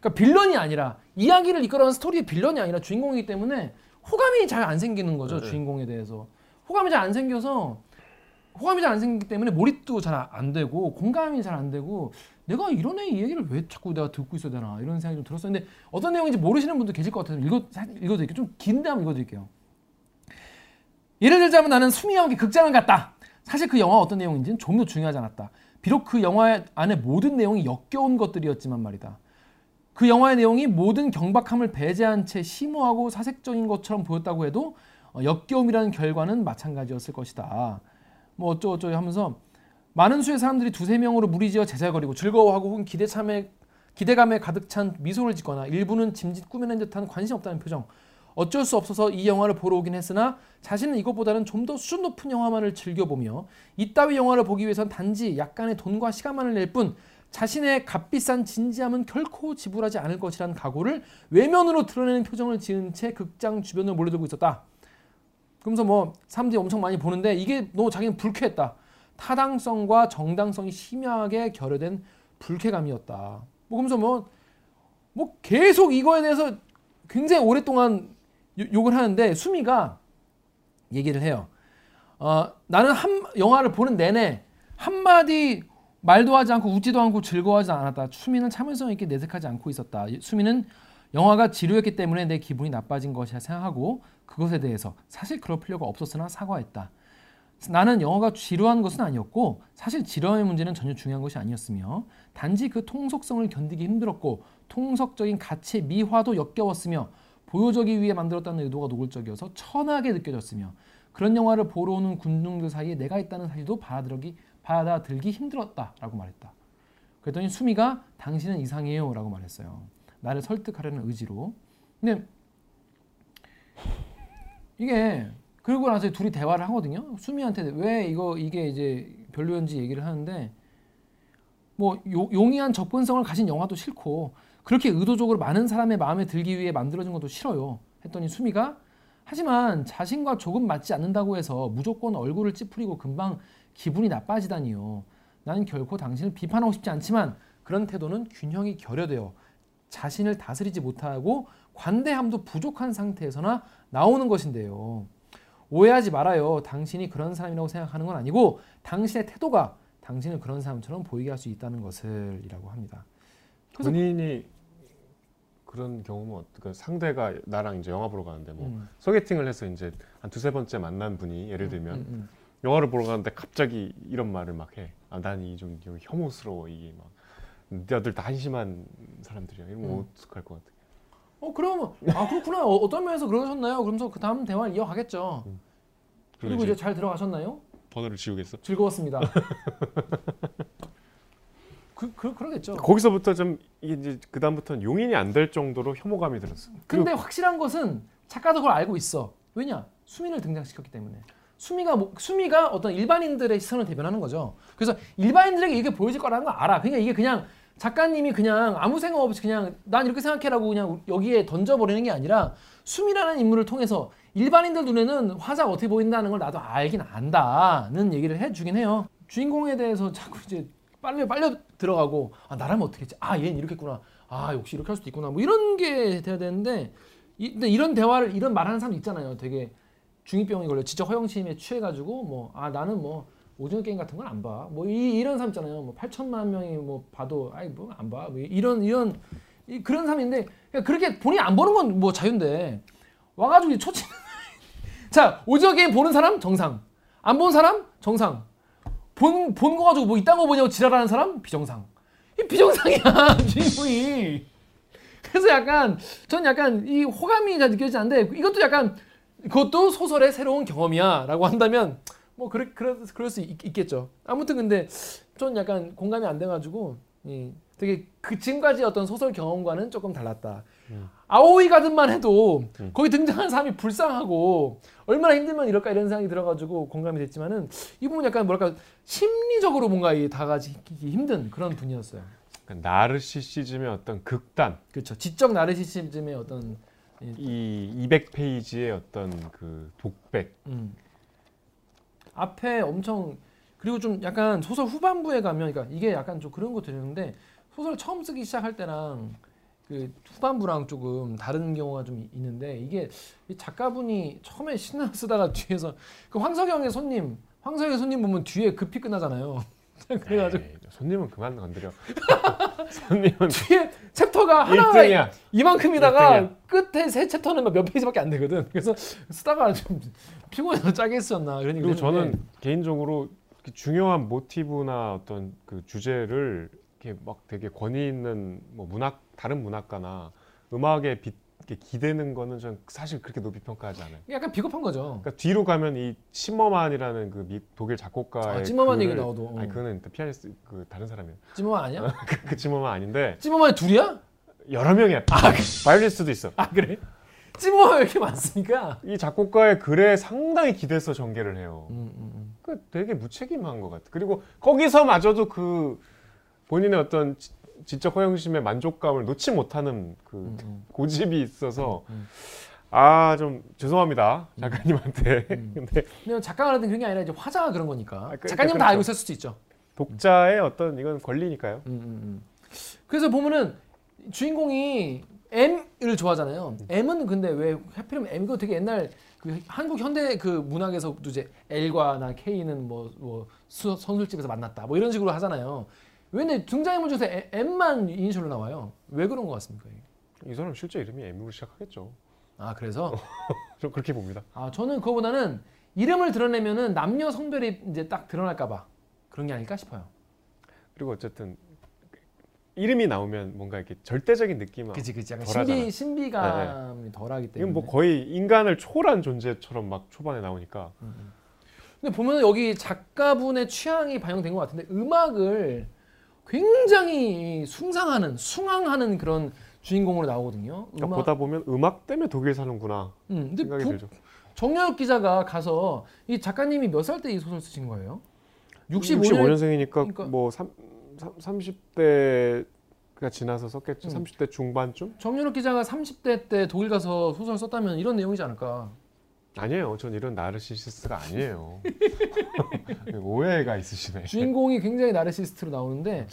그러니까 빌런이 아니라 이야기를 이끌어가는 스토리의 빌런이 아니라 주인공이기 때문에 호감이 잘 안 생기는 거죠 네. 주인공에 대해서 호감이 잘 안 생겨서 호감이 잘 안 생기기 때문에 몰입도 잘 안 되고 공감이 잘 안 되고 내가 이런 애 얘기를 왜 자꾸 내가 듣고 있어야 되나 이런 생각이 좀 들었어요. 근데 어떤 내용인지 모르시는 분도 계실 것 같아서 읽어 읽어드릴게요. 좀 긴데 한번 읽어드릴게요. 예를 들자면 나는 함께 극장을 갔다. 사실 그 영화 어떤 내용인지는 좀 더 중요하지 않았다. 비록 그 영화 안에 모든 내용이 역겨운 것들이었지만 말이다. 그 영화의 내용이 모든 경박함을 배제한 채 심오하고 사색적인 것처럼 보였다고 해도 어, 역겨움이라는 결과는 마찬가지였을 것이다. 뭐 어쩌고저쩌고 하면서 많은 수의 사람들이 두세 명으로 무리지어 제잘거리고 즐거워하고 혹은 기대 참에 기대감에 가득 찬 미소를 짓거나 일부는 짐짓 꾸며낸 듯한 관심 없다는 표정. 어쩔 수 없어서 이 영화를 보러 오긴 했으나 자신은 이것보다는 좀 더 수준 높은 영화만을 즐겨보며 이따위 영화를 보기 위해선 단지 약간의 돈과 시간만을 낼 뿐 자신의 값비싼 진지함은 결코 지불하지 않을 것이라는 각오를 외면으로 드러내는 표정을 지은 채 극장 주변을 몰려들고 있었다. 그러면서 뭐 사람들이 엄청 많이 보는데 이게 너무 자기는 불쾌했다. 타당성과 정당성이 심하게 결여된 불쾌감이었다. 뭐 그러면서 뭐, 뭐 계속 이거에 대해서 굉장히 오랫동안 요- 욕을 하는데 수미가 얘기를 해요. 어, 나는 한 영화를 보는 내내 한마디 말도 하지 않고 웃지도 않고 즐거워하지 않았다. 수미는 참을성 있게 내색하지 않고 있었다. 수미는 영화가 지루했기 때문에 내 기분이 나빠진 것이라 생각하고 그것에 대해서 사실 그럴 필요가 없었으나 사과했다. 나는 영화가 지루한 것은 아니었고 사실 지루함의 문제는 전혀 중요한 것이 아니었으며 단지 그 통속성을 견디기 힘들었고 통속적인 가치의 미화도 역겨웠으며 보여주기 위해 만들었다는 의도가 노골적이어서 천하게 느껴졌으며 그런 영화를 보러 오는 군중들 사이에 내가 있다는 사실도 받아들기, 받아들기 힘들었다라고 말했다. 그랬더니 수미가 당신은 이상해요 라고 말했어요. 나를 설득하려는 의지로. 근데 이게 그러고 나서 둘이 대화를 하거든요. 수미한테 왜 이거 이게 이제 별로였는지 얘기를 하는데 뭐 요- 용이한 접근성을 가진 영화도 싫고 그렇게 의도적으로 많은 사람의 마음에 들기 위해 만들어진 것도 싫어요. 했더니 수미가 하지만 자신과 조금 맞지 않는다고 해서 무조건 얼굴을 찌푸리고 금방 기분이 나빠지다니요. 나는 결코 당신을 비판하고 싶지 않지만 그런 태도는 균형이 결여되어 자신을 다스리지 못하고 관대함도 부족한 상태에서나 나오는 것인데요. 오해하지 말아요. 당신이 그런 사람이라고 생각하는 건 아니고 당신의 태도가 당신을 그런 사람처럼 보이게 할 수 있다는 것을이라고 합니다. 본인이 그런 경우는 어떻게 상대가 나랑 이제 영화 보러 가는데 뭐 음, 소개팅을 해서 이제 한 두세 번째 만난 분이 예를 들면 음, 음. 영화를 보러 가는데 갑자기 이런 말을 막 해. 아, 난이좀 혐오스러워 이게 막. 너들 다 한심한 사람들이야. 이러면 음. 어떡할 것 같아. 어 그러면 아 그렇구나 어, 어떤 면에서 그러셨나요? 그러면서 그 다음 대화를 이어가겠죠. 그리고 그리고 이제 잘 들어가셨나요? 번호를 지우겠어. 즐거웠습니다. 그, 그 그러겠죠. 거기서부터 좀 이제 그 다음부터는 용인이 안 될 정도로 혐오감이 들었어. 그리고 근데 확실한 것은 작가도 그걸 알고 있어. 왜냐? 수민을 등장시켰기 때문에. 수미가 뭐, 수미가 어떤 일반인들의 시선을 대변하는 거죠. 그래서 일반인들에게 이게 보여질 거라는 걸 알아. 그러니까 이게 그냥 작가님이 그냥 아무 생각 없이 그냥 난 이렇게 생각해라고 그냥 여기에 던져버리는 게 아니라 수미라는 인물을 통해서 일반인들 눈에는 화자가 어떻게 보인다는 걸 나도 알긴 안다는 얘기를 해주긴 해요. 주인공에 대해서 자꾸 이제 빨려 빨려 들어가고 아 나라면 어떻게 했지? 아 얘는 이렇게 했구나. 아 역시 이렇게 할 수도 있구나. 뭐 이런 게 돼야 되는데 이, 근데 이런 대화를 이런 말하는 사람 있잖아요. 되게 중이병이 걸려 지적 허영심에 취해가지고 뭐 아 나는 뭐 오징어 게임 같은 건 안 봐. 뭐 이, 이런 사람 있잖아요. 뭐 8천만 명이 뭐 봐도 아이 뭐 안 봐. 뭐 이런 이런 이, 그런 사람인데 그냥 그렇게 본인이 안 보는 건 뭐 자유인데 와가지고 초치 자 오징어 게임 보는 사람 정상 안 본 사람 정상 본 본 거 가지고 뭐 이딴 거 보냐고 지랄하는 사람 비정상 이 비정상이야 주인공이 그래서 약간 전 약간 이 호감이 않는데 이것도 약간 그것도 소설의 새로운 경험이야라고 한다면 뭐 그래 그럴, 그럴 수 있, 있겠죠. 아무튼 근데 전 약간 공감이 안 돼가지고 이 되게 그 지금까지 어떤 소설 경험과는 조금 달랐다. 아오이 가든만 해도 거기 등장하는 사람이 불쌍하고 얼마나 힘들면 이럴까 이런 생각이 들어가지고 공감이 됐지만은 이 부분 약간 뭐랄까 심리적으로 뭔가 이 다가지기 힘든 그런 분이었어요. 그러니까 나르시시즘의 어떤 극단, 그렇죠. 지적 나르시시즘의 어떤 이 200페이지의 어떤 그 독백, 음. 앞에 엄청 그리고 좀 약간 소설 후반부에 가면 그러니까 이게 약간 좀 그런 거 들리는데 소설 처음 쓰기 시작할 때랑 그 후반부랑 조금 다른 경우가 좀 있는데 이게 이 작가분이 처음에 신나 쓰다가 뒤에서 그 황석영의 손님 황석영의 손님 보면 뒤에 급히 끝나잖아요. 그래가지고 에이, 손님은 그만 건드려. 손님은 뒤에 챕터가 1등이야. 이만큼이다가 일등이야. 끝에 세 챕터는 몇 페이지밖에 안 되거든. 그래서 쓰다가 좀 피곤해서 짜게 쓰였나 그런 그리고 저는 개인적으로 중요한 모티브나 어떤 그 주제를 이렇게 막 되게 권위 있는 뭐 문학 다른 문학가나 비, 이렇게 기대는 거는 전 사실 그렇게 높이 평가하지 않아요. 약간 비겁한 거죠. 그러니까 뒤로 가면 이 침머만이라는 그 미, 독일 작곡가의 아, 찜머만 얘기 나오도. 어. 아니 그거는 또 피아니스트 그 다른 사람이에요. 찜머만 아니야? 그, 그 침머만 아닌데 찜머만이 둘이야? 여러 명이야. 바이올리스트도 있어. 아 그래? 찜머만 왜 이렇게 많습니까? 이 작곡가의 글에 상당히 기대서 전개를 해요. 음, 음, 음. 그 되게 무책임한 것 같아. 그리고 거기서마저도 그 본인의 어떤 지- 지적 허영심의 만족감을 놓지 못하는 그 음, 음. 고집이 있어서 음. 아 좀 죄송합니다 작가님한테. 음. 근데 근데 작가가 그런 게 아니라 이제 화자가 그런 거니까. 그러니까 작가님 다 그렇죠. 알고 있을 수도 있죠. 독자의 어떤 이건 권리니까요. 음, 음, 음. 그래서 보면은 주인공이 M을 좋아하잖아요. M은 근데 왜 하필이면 M 이거 되게 옛날 그 한국 현대 그 문학에서도 이제 L과 나 K는 뭐, 뭐 수- 선술집에서 만났다 뭐 이런 식으로 하잖아요. 왜 근데 등장인물 중에서 에- M만 이니셜로 나와요? 왜 그런 것 같습니까? 이 사람 실제 이름이 M으로 시작하겠죠. 아 그래서 저 그렇게 봅니다. 아 저는 그거보다는 이름을 드러내면은 남녀 성별이 이제 딱 드러날까봐 그런 게 아닐까 싶어요. 그리고 어쨌든 이름이 나오면 뭔가 이렇게 절대적인 느낌은 약간 덜하잖아. 신비 신비감이 덜하기 때문에. 이건 뭐 거의 인간을 초월한 존재처럼 막 초반에 나오니까 근데 보면 여기 작가분의 취향이 반영된 것 같은데 음악을 굉장히 숭상하는 숭앙하는 그런 주인공으로 나오거든요. 그러니까 음악. 보다 보면 음악 때문에 독일 사는구나 음, 생각이 부- 들죠. 정여욱 기자가 가서 이 작가님이 몇 살 때 이 소설 쓰신 거예요? 65년 65년생이니까 그러니까- 뭐 3, 30대 가 지나서 썼겠죠. 음. 30대 중반쯤? 정여욱 기자가 30대 때 독일 가서 소설 썼다면 이런 내용이지 않을까? 아니에요. 전 이런 나르시시스가 아니에요. 오해가 있으시네. 주인공이 굉장히 나르시스트로 나오는데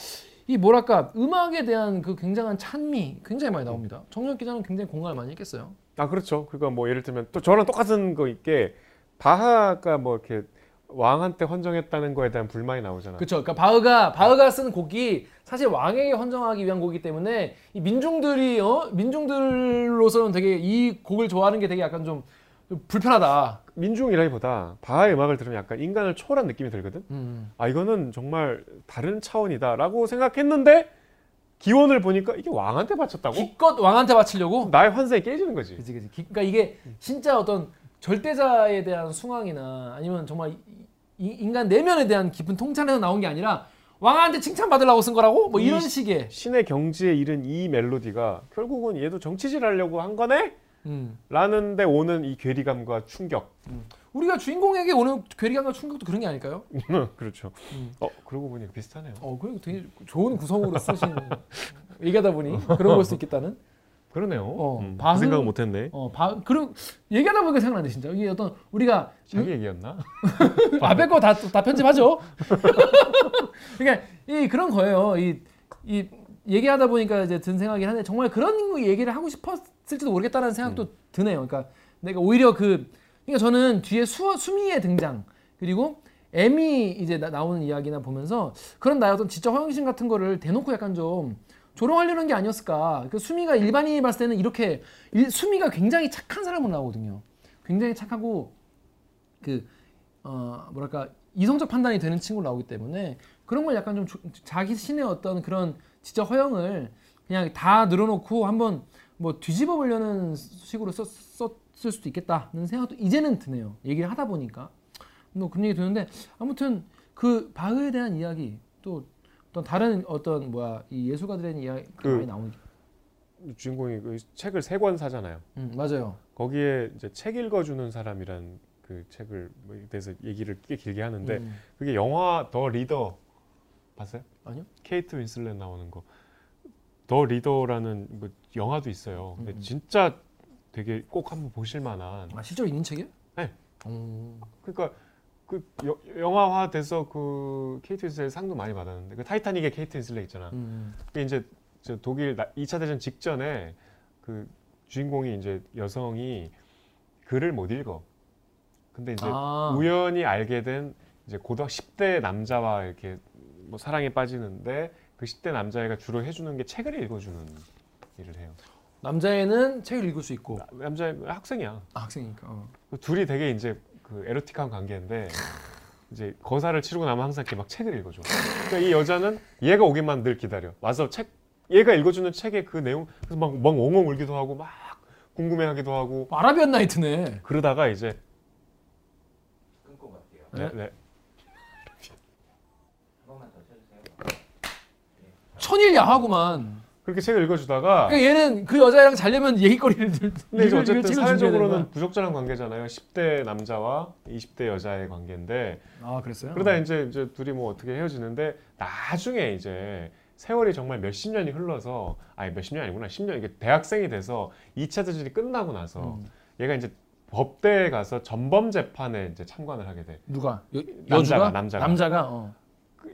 이 뭐랄까 음악에 대한 그 굉장한 찬미 굉장히 많이 나옵니다. 정여욱 기자는 굉장히 공감을 많이 했겠어요. 아 그렇죠. 그러니까 뭐 예를 들면 또 저랑 똑같은 거 있게 바하가 뭐 이렇게 왕한테 헌정했다는 거에 대한 불만이 나오잖아. 그렇죠. 그러니까 바흐가 바흐가 쓴 곡이 사실 왕에게 헌정하기 위한 곡이기 때문에 이 민중들이 어 민중들로서는 되게 이 곡을 좋아하는 게 되게 약간 좀, 좀 불편하다. 민중이라기보다 바하의 음악을 들으면 약간 인간을 초월한 느낌이 들거든. 음. 아 이거는 정말 다른 차원이다라고 생각했는데 기원을 보니까 이게 왕한테 바쳤다고? 기껏 왕한테 바치려고. 나의 환상이 깨지는 거지. 그지 그지. 그러니까 이게 진짜 어떤 절대자에 대한 숭앙이나 아니면 정말 이- 이- 인간 내면에 대한 깊은 통찰에서 나온 게 아니라 왕한테 칭찬받으려고 쓴 거라고? 뭐 이런 이- 식의. 신의 경지에 이른 이 멜로디가 결국은 얘도 정치질 하려고 한 거네? 음. 라는데 오는 이 괴리감과 충격. 우리가 주인공에게 오는 괴리감과 충격도 그런 게 아닐까요? 그렇죠. 음. 어 그러고 보니 비슷하네요. 어, 그 되게 좋은 구성으로 쓰신 얘기하다 보니 그런 걸 수 있겠다는. 그러네요. 어, 음, 바흐- 그 생각 못했네. 어, 바, 그런 얘기하다 보니까 생각나네 진짜. 이게 어떤 우리가 자기 얘기였나? 앞에 거 다 다 편집하죠. 그러니까 이 그런 거예요. 이, 이 얘기하다 보니까 이제 든 생각이긴 한데 정말 그런 거 얘기를 하고 싶었 을지도 모르겠다는 생각도 음. 드네요. 그러니까 내가 오히려 그 그러니까 저는 뒤에 수 수미의 등장 그리고 에미 이제 나, 나오는 이야기나 보면서 그런 나의 어떤 지적 허영심 같은 거를 대놓고 약간 좀 조롱하려는 게 아니었을까. 그 수미가 일반인이 봤을 때는 이렇게 일- 수미가 굉장히 착한 사람으로 나오거든요. 굉장히 착하고 그 어, 뭐랄까 이성적 판단이 되는 친구로 나오기 때문에 그런 걸 약간 좀 조- 자기 신의 어떤 그런 지적 허영을 그냥 다 늘어놓고 한번 뭐 뒤집어 보려는 식으로 썼, 썼을 수도 있겠다는 생각도 이제는 드네요. 얘기를 하다 보니까 뭐 그런 얘기 드는데 아무튼 그 바흐에 대한 이야기 또 어떤 다른 어떤 뭐야 이 예술가들에 대한 이야기 그- 많이 나오는 주인공이 그 책을 세 권 사잖아요. 음, 맞아요. 거기에 이제 책 읽어주는 사람이란 그 책을 뭐에 대해서 얘기를 꽤 길게 하는데 음, 그게 영화 더 리더 봤어요? 아니요. 케이트 윈슬렛 나오는 거. 더 리더라는 뭐 영화도 있어요. 근데 음. 진짜 되게 꼭 한번 보실 만한. 아 실제로 있는 책이에요? 네. 음, 그러니까 그 여- 영화화 돼서 그 케이트 윈슬렛 상도 많이 받았는데 그 타이타닉의 케이트 윈슬렛 있잖아. 음, 그게 이제 저 독일 나- 2차 대전 직전에 그 주인공이 이제 여성이 글을 못 읽어. 근데 이제 아, 우연히 알게 된 이제 고등학 10대 남자와 이렇게 뭐 사랑에 빠지는데 그 10대 남자애가 주로 해주는 게 책을 읽어주는 일을 해요. 남자애는 책을 읽을 수 있고 나- 남자 학생이야. 아, 학생이니까. 어. 그 둘이 되게 이제 그 에로틱한 관계인데 이제 거사를 치르고 나면 항상 이렇게 막 책을 읽어줘. 그러니까 이 여자는 얘가 오기만 늘 기다려. 와서 책 얘가 읽어주는 책의 그 내용 그래서 막, 막 엉엉 울기도 하고 막 궁금해하기도 하고 아라비안 나이트네. 그러다가 이제 끊고 갈게요. 네, 네? 네. 천일 야하구만. 그렇게 책을 읽어주다가 그러니까 얘는 그 여자애랑 자려면 얘기거리를 들. 근데 이제 어쨌든 사회적으로는. 부적절한 관계잖아요. 10대 남자와 20대 여자의 관계인데 아 그랬어요? 그러다 이제 이제 둘이 뭐 어떻게 헤어지는데 나중에 이제 세월이 정말 몇십 년이 흘러서 아니 몇십 년이 아니구나 10년 이게 대학생이 돼서 2차 대전이 끝나고 나서 음. 얘가 이제 법대에 가서 전범 재판에 이제 참관을 하게 돼. 누가 여, 남자가, 여주가 남자가. 남자가 어.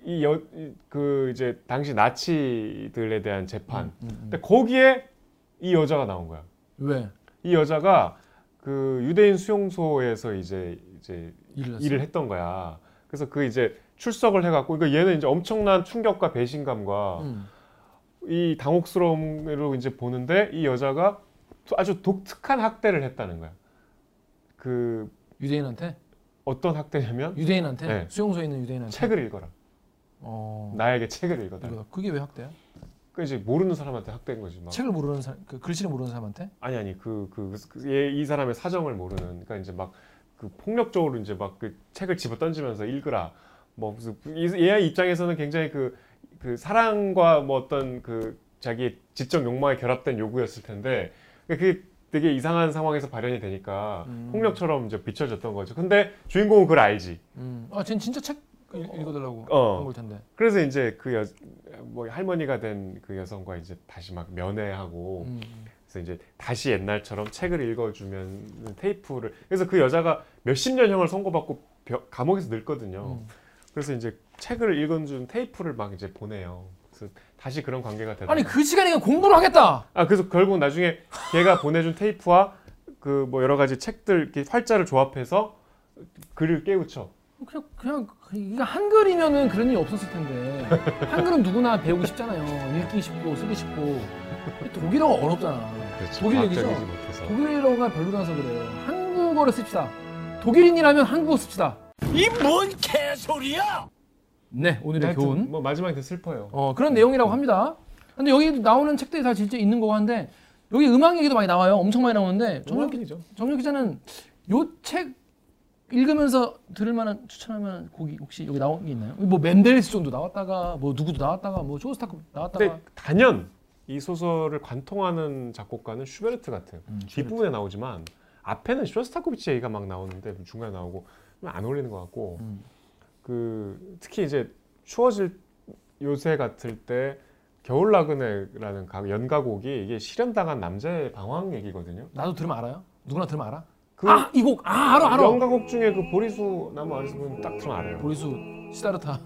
이여그 이제 당시 나치들에 대한 재판. 음, 음, 음. 근데 거기에 이 여자가 나온 거야. 왜 이 여자가 그 유대인 수용소에서 이제 이제 일을? 일을 했던 거야. 그래서 그 이제 출석을 해갖고 그러니까 얘는 이제 엄청난 충격과 배신감과 음. 이 당혹스러움으로 이제 보는데 이 여자가 아주 독특한 학대를 했다는 거야. 그 유대인한테 어떤 학대냐면 유대인한테 네. 수용소에 있는 유대인한테. 책을 읽어라. 어. 나에게 책을 읽어달라. 그게 왜 학대야? 그 이제 모르는 사람한테 학대인 거지. 막. 책을 모르는 사람, 그 글씨를 모르는 사람한테? 아니 아니 그그이 사람의 사정을 모르는 그러니까 이제 막 그 폭력적으로 이제 막 그 책을 집어 던지면서 읽으라 뭐 무슨 이- 얘 입장에서는 굉장히 그 그 사랑과 뭐 어떤 그 자기 지적 욕망에 결합된 요구였을 텐데 그게 되게 이상한 상황에서 발현이 되니까 음. 폭력처럼 이제 비춰졌던 거죠. 근데 주인공은 그걸 알지. 음. 아, 쟤는 진짜 책 읽- 읽어달라고 어. 한걸 텐데. 그래서 이제 그 여, 뭐 할머니가 된 그 여성과 이제 다시 막 면회하고 음. 그래서 이제 다시 옛날처럼 책을 읽어주면 테이프를 그래서 그 여자가 몇십 년형을 선고받고 벼- 감옥에서 늙거든요. 음. 그래서 이제 책을 읽어준 테이프를 막 이제 보내요. 그래서 다시 그런 관계가 되다. 아니 그 시간에 그냥 공부를 하겠다. 아 그래서 결국 나중에 걔가 보내준 테이프와 그 뭐 여러 가지 책들 이렇게 활자를 조합해서 글을 깨우쳐. 그냥 그냥 이게 한글이면은 그런 일이 없었을 텐데 한글은 누구나 배우기 쉽잖아요. 읽기 쉽고 쓰기 쉽고 독일어가 어렵잖아. 그렇죠. 독일 얘기죠? 독일어가 별로라서 그래요. 한국어를 씁시다. 독일인이라면 한국어 씁시다. 이 뭔 개소리야! 네 오늘의 하여튼 교훈. 뭐 마지막에 슬퍼요. 어 그런 내용이라고 합니다. 근데 여기 나오는 책들이 다 진짜 있는 거고 한데 여기 음악 얘기도 많이 나와요. 엄청 많이 나오는데 정혁 기자는 요 책 읽으면서 들을 만한 추천할 만한 곡이 혹시 여기 나온 게 있나요? 뭐 멘델스존도 나왔다가 뭐 누구도 나왔다가 뭐 쇼스타크 나왔다가 근데 단연 이 소설을 관통하는 작곡가는 슈베르트 같은 음, 뒷부분에 나오지만 앞에는 쇼스타코비치 얘기가 막 나오는데 중간에 나오고 좀안 어울리는 것 같고 음. 그 특히 이제 추워질 요새 같을 때 겨울 나그네라는 가- 연가곡이 이게 실현당한 남자의 방황 얘기거든요. 나도 들으면 알아요? 누구나 들으면 알아? 그 아, 이 곡. 아, 알아, 알아. 연가곡 중에 그 보리수 나무 아래서 보면 딱 들으면 알아요. 보리수 시다르타.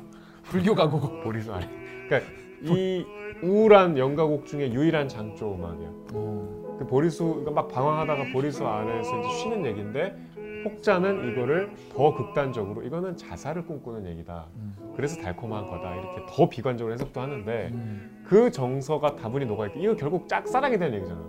불교 가곡. 보리수 아래. 그러니까 이 우울한 연가곡 중에 유일한 장조 음악이야. 어. 그 보리수 그러니까 막 방황하다가 보리수 아래서 이제 쉬는 얘기인데 혹자는 이거를 더 극단적으로 이거는 자살을 꿈꾸는 얘기다. 음. 그래서 달콤한 거다. 이렇게 더 비관적으로 해석도 하는데 음. 그 정서가 다분히 녹아있고 이거 결국 짝사랑에 대한 얘기잖아.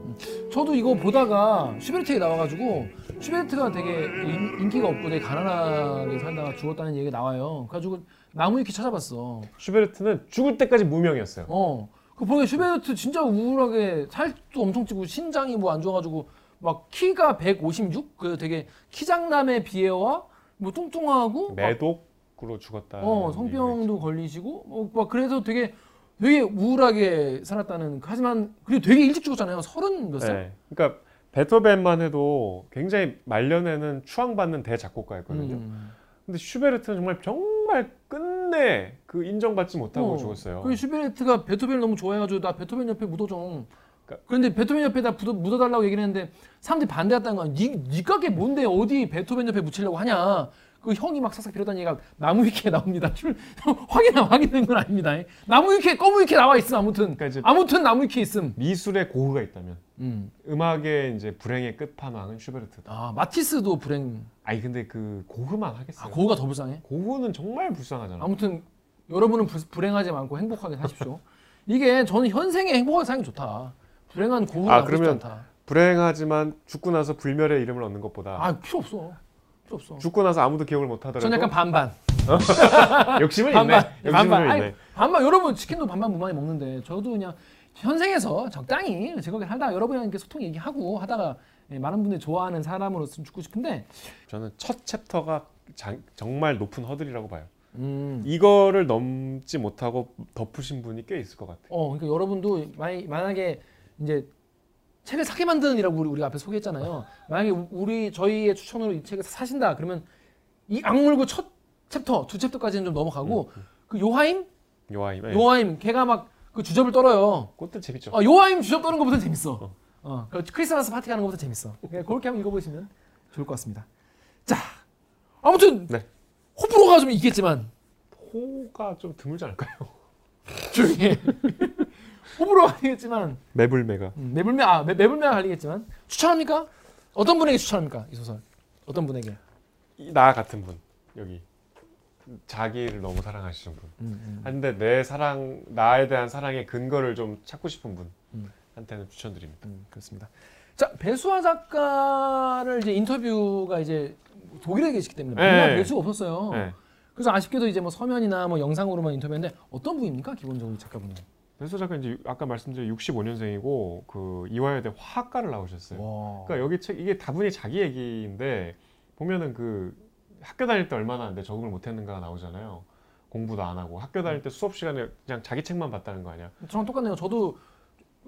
저도 이거 보다가 슈베르트에 나와가지고 슈베르트가 되게 인- 인기가 없고 되게 가난하게 살다가 죽었다는 얘기가 나와요. 그래가지고 나무 위키 찾아봤어. 슈베르트는 죽을 때까지 무명이었어요. 어. 그 보니까 슈베르트 진짜 우울하게 살도 엄청 찌고 신장이 뭐 안 좋아가지고 막 키가 156? 그 되게 키작남의 비애와 뭐 뚱뚱하고 막 매독으로 죽었다. 어 성병도 걸리시고 뭐, 막 그래서 되게 되게 우울하게 살았다는 하지만 그리고 되게 일찍 죽었잖아요. 서른 몇 살? 네. 그러니까 베토벤만 해도 굉장히 말년에는 추앙받는 대작곡가였거든요. 음. 근데 슈베르트는 정말 정말 끝내 그 인정받지 못하고 어. 죽었어요. 그 슈베르트가 베토벤을 너무 좋아해가지고 나 베토벤 옆에 묻어줘. 그러니까- 그런데 베토벤 옆에다 묻어, 묻어달라고 얘기를 했는데 사람들이 반대했다는 거야. 니, 니가 뭔데 어디 베토벤 옆에 묻히려고 하냐. 그 형이 막 싹싹 빌었다는 얘기가 나무 위키에 나옵니다. 출, 확인 확인된 건 아닙니다. 나무 위키에 검은 위키에 나와 있음 아무튼. 그러니까 아무튼 나무 위키에 있음. 미술의 고흐가 있다면 음. 음악의 이제 불행의 끝판왕은 슈베르트다. 아 마티스도 불행. 아니 근데 그 고흐만 하겠어요. 아 고흐가 더 불쌍해. 고흐는 정말 불쌍하잖아. 아무튼 여러분은 불, 불행하지 않고 행복하게 사십시오. 이게 저는 현생에 사는 게 좋다. 불행한 고우가 아, 그러면 않다. 불행하지만 죽고 나서 불멸의 이름을 얻는 것보다 아 필요 없어. 필요 없어. 죽고 나서 아무도 기억을 못 하더라도 전 약간 반반. 욕심은 반반. 있네. 반반. 욕심은 아니, 있네. 반반. 여러분 치킨도 반반 무반이 먹는데 저도 그냥 현생에서 적당히 즐겁게 살다가 여러분이랑 소통 얘기하고 하다가 예, 많은 분들이 좋아하는 사람으로서 죽고 싶은데 저는 첫 챕터가 자- 정말 높은 허들이라고 봐요. 음. 이거를 넘지 못하고 덮으신 분이 꽤 있을 것 같아요. 어, 그러니까 여러분도 만약- 만약에 이제 책을 사게 만드는 이라고 우리 우리가 앞에 소개했잖아요. 만약에 우- 우리 저희의 추천으로 이 책을 사신다 그러면 이 악물고 첫 챕터, 두 챕터까지는 좀 넘어가고 그 요하임, 요아힘. 네. 요하임 걔가 막 그 주접을 떨어요. 그것도 재밌죠. 어, 요하임 주접 떠는 것보다 재밌어. 어, 그 크리스마스 파티 가는 것보다 재밌어. 그렇게 한번 읽어보시면 좋을 것 같습니다. 자, 아무튼 네. 호불호가 좀 있겠지만 호가 좀 드물지 않을까요? 조용히 해. 호불호가 있겠지만 매불매가. 음, 매불매 아 매, 매불매가 갈리겠지만 추천합니까? 어떤 분에게 추천합니까 이 소설? 어떤 분에게? 이- 나 같은 분 여기 자기를 너무 사랑하시는 분. 음, 한데 내 사랑 나에 대한 사랑의 근거를 좀 찾고 싶은 음. 분한테는 추천드립니다. 음, 그렇습니다. 자 배수아 작가를 이제 인터뷰가 이제 독일에 계시기 때문에 네. 뵐 수가 없었어요. 네. 그래서 아쉽게도 이제 뭐 서면이나 뭐 영상으로만 인터뷰했는데 어떤 분입니까 기본적으로 이 작가분은? 배수 작가 이제 아까 말씀드린 65년생이고 그 이화여대 화학과를 나오셨어요. 와. 그러니까 여기 책 이게 다분히 자기 얘기인데 보면은 그 학교 다닐 때 얼마나 내 적응을 못했는가가 나오잖아요. 공부도 안 하고 학교 다닐 때 수업 시간에 그냥 자기 책만 봤다는 거 아니야. 저랑 똑같네요. 저도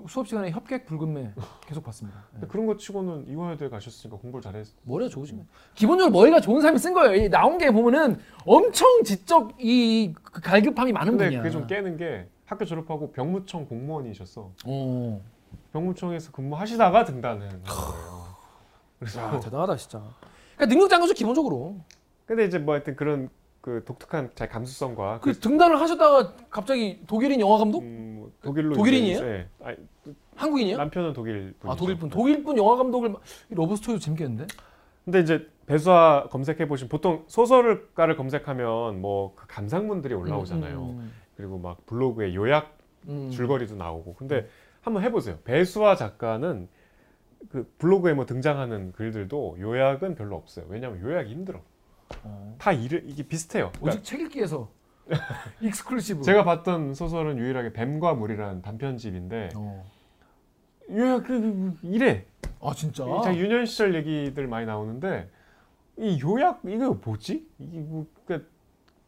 수업 시간에 협객 불금매 계속 봤습니다. 네. 근데 그런 거 치고는 이화여대 가셨으니까 공부를 잘했. 머리가 좋으시면 기본적으로 머리가 좋은 사람이 쓴 거예요. 이 나온 게 보면은 엄청 지적 이그 갈급함이 많은 근데 분이야. 그게 좀 깨는 게 학교 졸업하고 병무청 공무원이셨어. 어. 병무청에서 근무하시다가 등단을 한 거예요. 그래서 야, 대단하다 진짜. 그러니까 능력자인 거죠 기본적으로. 근데 이제 뭐 하여튼 그런 그 독특한 자 감수성과 그 등단을 하셨다가 갑자기 독일인 영화 감독? 음, 뭐 독일로 독일인이에요? 네. 아니, 한국인이에요? 남편은 독일 분이죠. 아 독일 분, 독일 분 영화 감독을 러브 스토리도 재밌겠는데? 근데 이제 배수아 검색해 보신 보통 소설가를 검색하면 뭐 그 감상문들이 올라오잖아요. 음, 그리고 막 블로그에 요약 음. 줄거리도 나오고. 근데 한번 해보세요. 배수아 작가는 그 블로그에 뭐 등장하는 글들도 요약은 별로 없어요. 왜냐하면 요약이 힘들어. 어. 다 이르, 이게 비슷해요. 그러니까 오직 책 읽기에서 exclusive. 제가 봤던 소설은 유일하게 뱀과 물이라는 단편집인데 어. 요약 그, 그, 그 이래. 아 진짜. 자 유년 시절 얘기들 많이 나오는데 이 요약 이거 뭐지? 이게 뭐 그러니까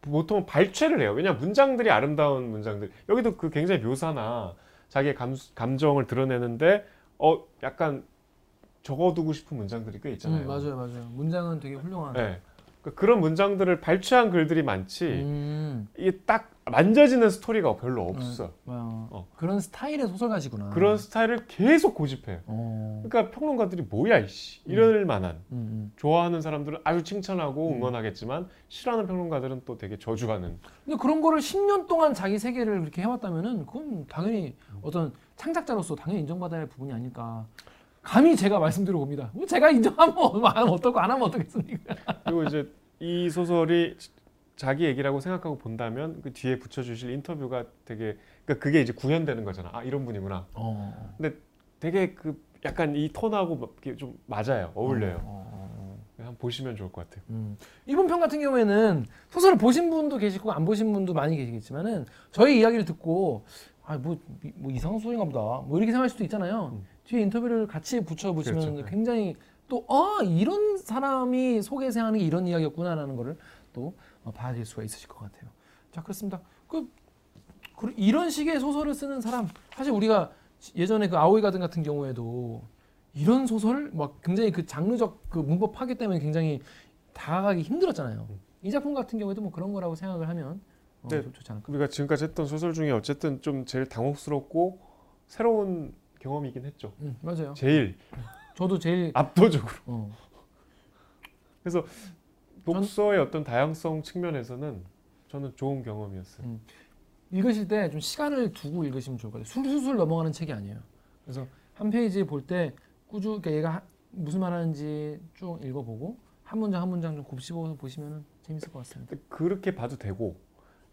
보통 발췌를 해요. 왜냐 면 문장들이 아름다운 문장들. 여기도 그 굉장히 묘사나 자기의 감, 감정을 드러내는데 어 약간 적어두고 싶은 문장들이 꽤 있잖아요. 음, 맞아요, 맞아요. 문장은 되게 훌륭한. 네. 그러니까 그런 문장들을 발췌한 글들이 많지 음, 이게 딱 만져지는 스토리가 별로 없어. 어, 어. 그런 스타일의 소설가시구나. 그런 스타일을 계속 고집해요. 어, 그러니까 평론가들이 뭐야 이씨 이럴 만한 음, 음. 좋아하는 사람들은 아주 칭찬하고 음. 응원하겠지만 싫어하는 평론가들은 또 되게 저주하는 근데 그런 거를 10년 동안 자기 세계를 그렇게 해왔다면은 그건 당연히 어떤 창작자로서 당연히 인정받아야 할 부분이 아닐까. 감히 제가 말씀드려 봅니다. 뭐 제가 인정하면 하면 어떻고 안 하면 어떻겠습니까? 그리고 이제 이 소설이 자기 얘기라고 생각하고 본다면 그 뒤에 붙여주실 인터뷰가 되게 그러니까 그게 이제 구현되는 거잖아. 아 이런 분이구나. 어. 되게 그 약간 이 톤하고 좀 맞아요. 어울려요. 어, 어, 한번 보시면 좋을 것 같아요. 음. 일본 편 같은 경우에는 소설을 보신 분도 계시고 안 보신 분도 많이 계시겠지만은 저희 이야기를 듣고 아뭐 뭐 이상한 소리인가 보다 뭐 이렇게 생각할 수도 있잖아요. 음. 뒤에 인터뷰를 같이 붙여 보시면 그렇죠. 네. 굉장히 또 아 이런 사람이 속에서 하는 게 이런 이야기였구나라는 거를 또 어, 봐질 수가 있으실 것 같아요. 자 그렇습니다. 그, 그 이런 식의 소설을 쓰는 사람 사실 우리가 예전에 그 아오이 가든 같은 경우에도 이런 소설 막 굉장히 그 장르적 그 문법 파괴 때문에 굉장히 다가가기 힘들었잖아요. 이 작품 같은 경우에도 뭐 그런 거라고 생각을 하면 어, 네. 좀 좋지 않을까. 우리가 지금까지 했던 소설 중에 어쨌든 좀 제일 당혹스럽고 새로운 경험이긴 했죠. 음, 맞아요. 제일 저도 제일 압도적으로 어, 독서의 어떤 다양성 측면에서는 저는 좋은 경험이었어요. 음. 읽으실 때 좀 시간을 두고 읽으시면 좋을 것 같아요. 술술 넘어가는 책이 아니에요. 그래서 한 페이지 볼 때 꾸준히 그러니까 얘가 하- 무슨 말 하는지 쭉 읽어보고 한 문장 한 문장 좀 곱씹어서 보시면 재밌을 것 같습니다. 그렇게 봐도 되고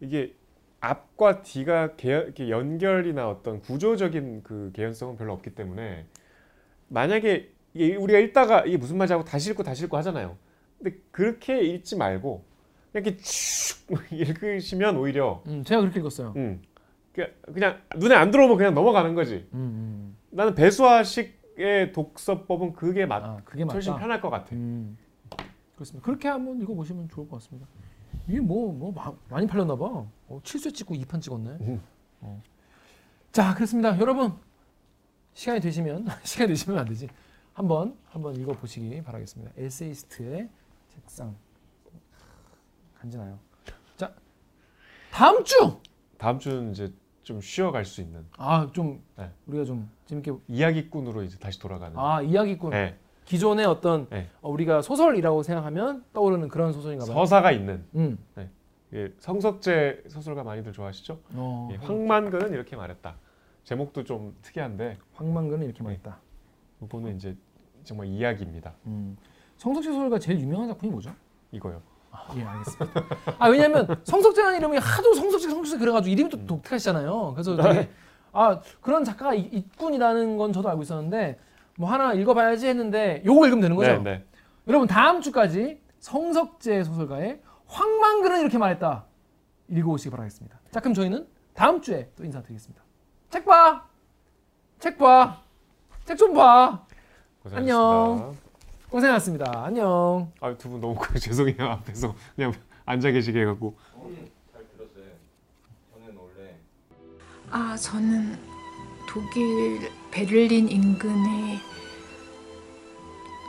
이게 앞과 뒤가 개, 연결이나 어떤 구조적인 그 개연성은 별로 없기 때문에 만약에 이게 우리가 읽다가 이게 무슨 말인지 하고 다시 읽고 다시 읽고 하잖아요. 근데 그렇게 읽지 말고 이렇게 쭉 읽으시면 오히려 음, 제가 그렇게 읽었어요. 음, 그냥 눈에 안 들어오면 그냥 넘어가는 거지. 음, 음. 나는 배수화식 의 독서법은 그게 맞, 아 그게 맞다. 훨씬 편할 것 같아. 음, 그렇습니다. 그렇게 한번 읽어보시면 좋을 것 같습니다. 이게 뭐, 뭐 마- 많이 팔렸나 봐. 어, 7쇄 찍고 2판 찍었네. 음. 어. 자, 그렇습니다. 여러분 시간이 되시면 시간이 되시면 안 되지. 한번 한번 읽어보시기 바라겠습니다. 에세이스트의 책상 간지나요. 자, 다음 주. 다음 주는 이제 좀 쉬어갈 수 있는 아, 좀 네. 우리가 좀 재밌게 이야기꾼으로 이제 다시 돌아가는. 아 이야기꾼. 네. 기존의 어떤 네. 어, 우리가 소설이라고 생각하면 떠오르는 그런 소설인가 봐요. 서사가 있는 음. 예, 성석재 소설가 많이들 좋아하시죠? 어, 예, 황만근은 이렇게 말했다. 제목도 좀 특이한데 황만근은 이렇게 네. 말했다. 이거는 이제 정말 이야기입니다. 음. 성석재 소설가 제일 유명한 작품이 뭐죠? 이거요. 아, 예, 알겠습니다. 아, 왜냐면 성석재라는 이름이 하도 성석재 성석재 그래가지고 이름이 또 독특하시잖아요. 그래서 되게 아 그런 작가가 이- 있군이라는 건 저도 알고 있었는데 뭐 하나 읽어봐야지 했는데 요거 읽으면 되는 거죠? 네, 네. 여러분 다음 주까지 성석재 소설가의 황만근은 이렇게 말했다 읽어오시기 바라겠습니다. 자 그럼 저희는 다음 주에 또 인사드리겠습니다. 책 봐, 책 봐, 책 좀 봐. 고생하셨습니다. 안녕. 고생하셨습니다. 안녕. 아, 두 분 너무 죄송해요. 앞에서 그냥 앉아 계시게 해갖고. 어머니 잘 들었어요. 저는 원래 아, 저는 독일 베를린 인근에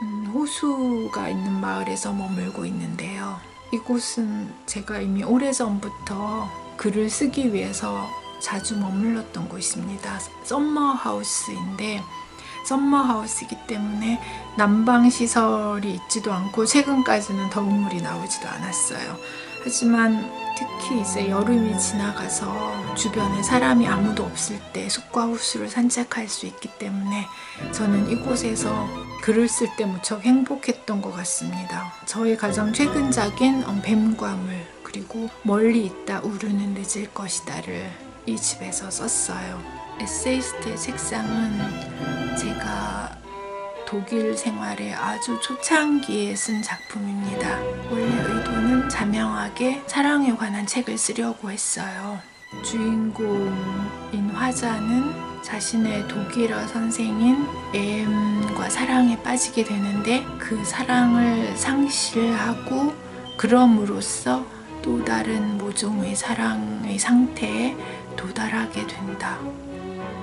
음, 호수가 있는 마을에서 머물고 있는데요. 이곳은 제가 이미 오래전부터 글을 쓰기 위해서 자주 머물렀던 곳입니다. summer house인데 summer house이기 때문에 난방 시설이 있지도 않고 최근까지는 더운 물이 나오지도 않았어요. 하지만 특히 이제 여름이 지나가서 주변에 사람이 아무도 없을 때 숲과 호수를 산책할 수 있기 때문에 저는 이곳에서 글을 쓸 때 무척 행복했던 것 같습니다. 저의 가장 최근작인 어, 뱀과 물 그리고 멀리 있다 우르는 늦을 것이다를 이 집에서 썼어요. 에세이스트의 책상은 제가 독일 생활의 아주 초창기에 쓴 작품입니다. 원래 의도는 자명하게 사랑에 관한 책을 쓰려고 했어요. 주인공인 화자는 자신의 독일어 선생인 M과 사랑에 빠지게 되는데 그 사랑을 상실하고 그럼으로써 또 다른 모종의 사랑의 상태에 도달하게 된다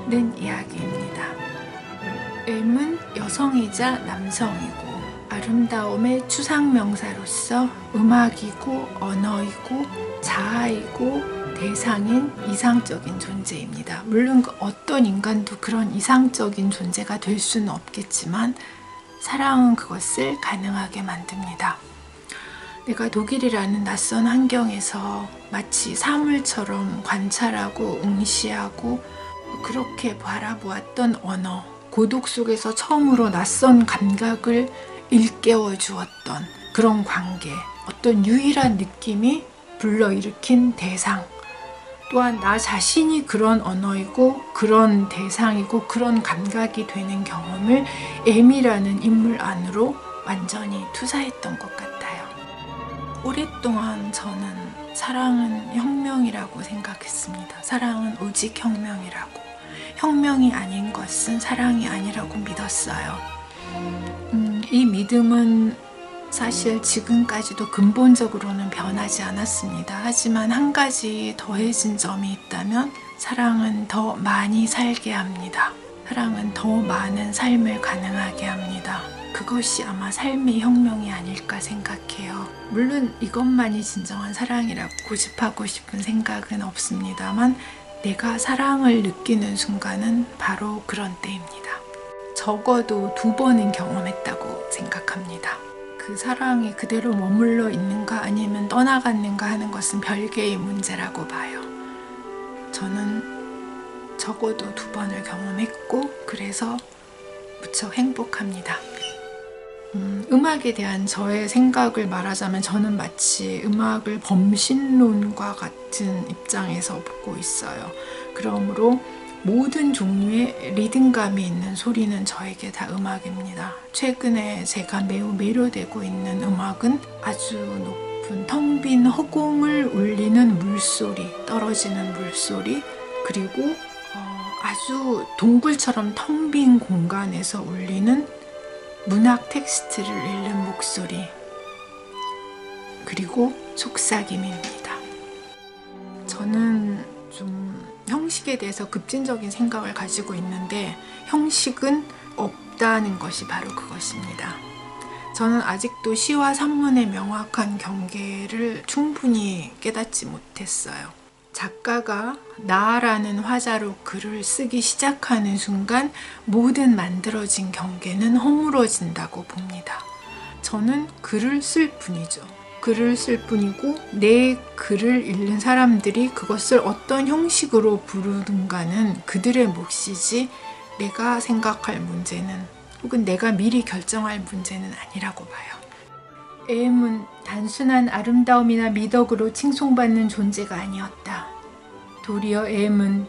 는 이야기입니다. M은 여성이자 남성이고 아름다움의 추상명사로서 음악이고 언어이고 자아이고 대상인 이상적인 존재입니다. 물론 그 어떤 인간도 그런 이상적인 존재가 될 수는 없겠지만 사랑은 그것을 가능하게 만듭니다. 내가 독일이라는 낯선 환경에서 마치 사물처럼 관찰하고 응시하고 그렇게 바라보았던 언어, 고독 속에서 처음으로 낯선 감각을 일깨워 주었던 그런 관계, 어떤 유일한 느낌이 불러일으킨 대상, 또한 나 자신이 그런 언어이고 그런 대상이고 그런 감각이 되는 경험을 M이라는 인물 안으로 완전히 투사했던 것 같아요. 오랫동안 저는 사랑은 혁명이라고 생각했습니다. 사랑은 오직 혁명이라고. 혁명이 아닌 것은 사랑이 아니라고 믿었어요. 음, 이 믿음은 사실 지금까지도 근본적으로는 변하지 않았습니다. 하지만 한 가지 더해진 점이 있다면 사랑은 더 많이 살게 합니다. 사랑은 더 많은 삶을 가능하게 합니다. 그것이 아마 삶의 혁명이 아닐까 생각해요. 물론 이것만이 진정한 사랑이라고 고집하고 싶은 생각은 없습니다만 내가 사랑을 느끼는 순간은 바로 그런 때입니다. 적어도 두 번은 경험했다고 생각합니다. 그 사랑이 그대로 머물러 있는가 아니면 떠나갔는가 하는 것은 별개의 문제라고 봐요. 저는 적어도 두 번을 경험했고 그래서 무척 행복합니다. 음, 음악에 대한 저의 생각을 말하자면 저는 마치 음악을 범신론과 같은 입장에서 보고 있어요. 그러므로 모든 종류의 리듬감이 있는 소리는 저에게 다 음악입니다. 최근에 제가 매우 매료되고 있는 음악은 아주 높은 텅 빈 허공을 울리는 물소리, 떨어지는 물소리, 그리고 어, 아주 동굴처럼 텅 빈 공간에서 울리는 문학 텍스트를 읽는 목소리, 그리고 속삭임입니다. 저는 좀 형식에 대해서 급진적인 생각을 가지고 있는데 형식은 없다는 것이 바로 그것입니다. 저는 아직도 시와 산문의 명확한 경계를 충분히 깨닫지 못했어요. 작가가 나라는 화자로 글을 쓰기 시작하는 순간 모든 만들어진 경계는 허물어진다고 봅니다. 저는 글을 쓸 뿐이죠. 글을 쓸 뿐이고 내 글을 읽는 사람들이 그것을 어떤 형식으로 부르든가는 그들의 몫이지 내가 생각할 문제는 혹은 내가 미리 결정할 문제는 아니라고 봐요. M은 단순한 아름다움이나 미덕으로 칭송받는 존재가 아니었다. 도리어 M은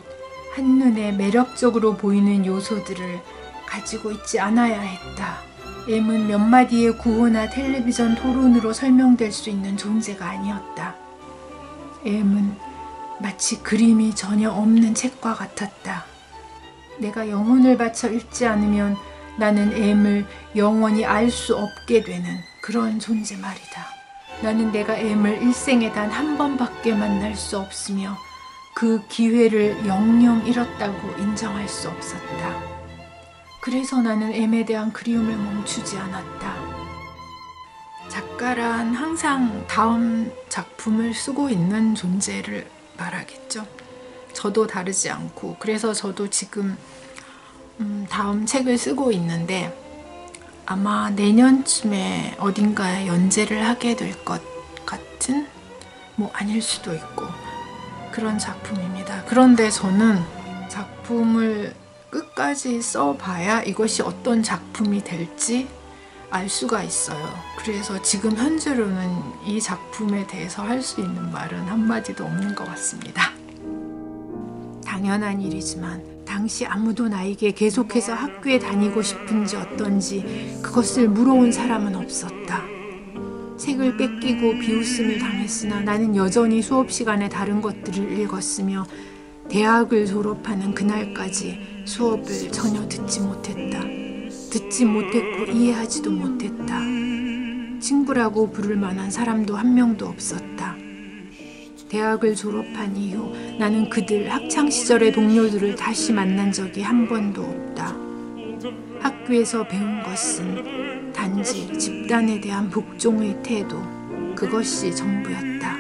한눈에 매력적으로 보이는 요소들을 가지고 있지 않아야 했다. M은 몇 마디의 구호나 텔레비전 토론으로 설명될 수 있는 존재가 아니었다. M은 마치 그림이 전혀 없는 책과 같았다. 내가 영혼을 바쳐 읽지 않으면 나는 M을 영원히 알 수 없게 되는 그런 존재 말이다. 나는 내가 M을 일생에 단 한 번밖에 만날 수 없으며 그 기회를 영영 잃었다고 인정할 수 없었다. 그래서 나는 M에 대한 그리움을 멈추지 않았다. 작가란 항상 다음 작품을 쓰고 있는 존재를 말하겠죠. 저도 다르지 않고 그래서 저도 지금 음, 다음 책을 쓰고 있는데 아마 내년쯤에 어딘가에 연재를 하게 될 것 같은 뭐 아닐 수도 있고 그런 작품입니다. 그런데 저는 작품을 끝까지 써봐야 이것이 어떤 작품이 될지 알 수가 있어요. 그래서 지금 현재로는 이 작품에 대해서 할 수 있는 말은 한마디도 없는 것 같습니다. 당연한 일이지만 당시 아무도 나에게 계속해서 학교에 다니고 싶은지 어떤지 그것을 물어온 사람은 없었다. 책을 뺏기고 비웃음을 당했으나 나는 여전히 수업 시간에 다른 것들을 읽었으며 대학을 졸업하는 그날까지 수업을 전혀 듣지 못했다. 듣지 못했고 이해하지도 못했다. 친구라고 부를 만한 사람도 한 명도 없었다. 대학을 졸업한 이후 나는 그들 학창 시절의 동료들을 다시 만난 적이 한 번도 없다. 학교에서 배운 것은 단지 집단에 대한 복종의 태도, 그것이 전부였다.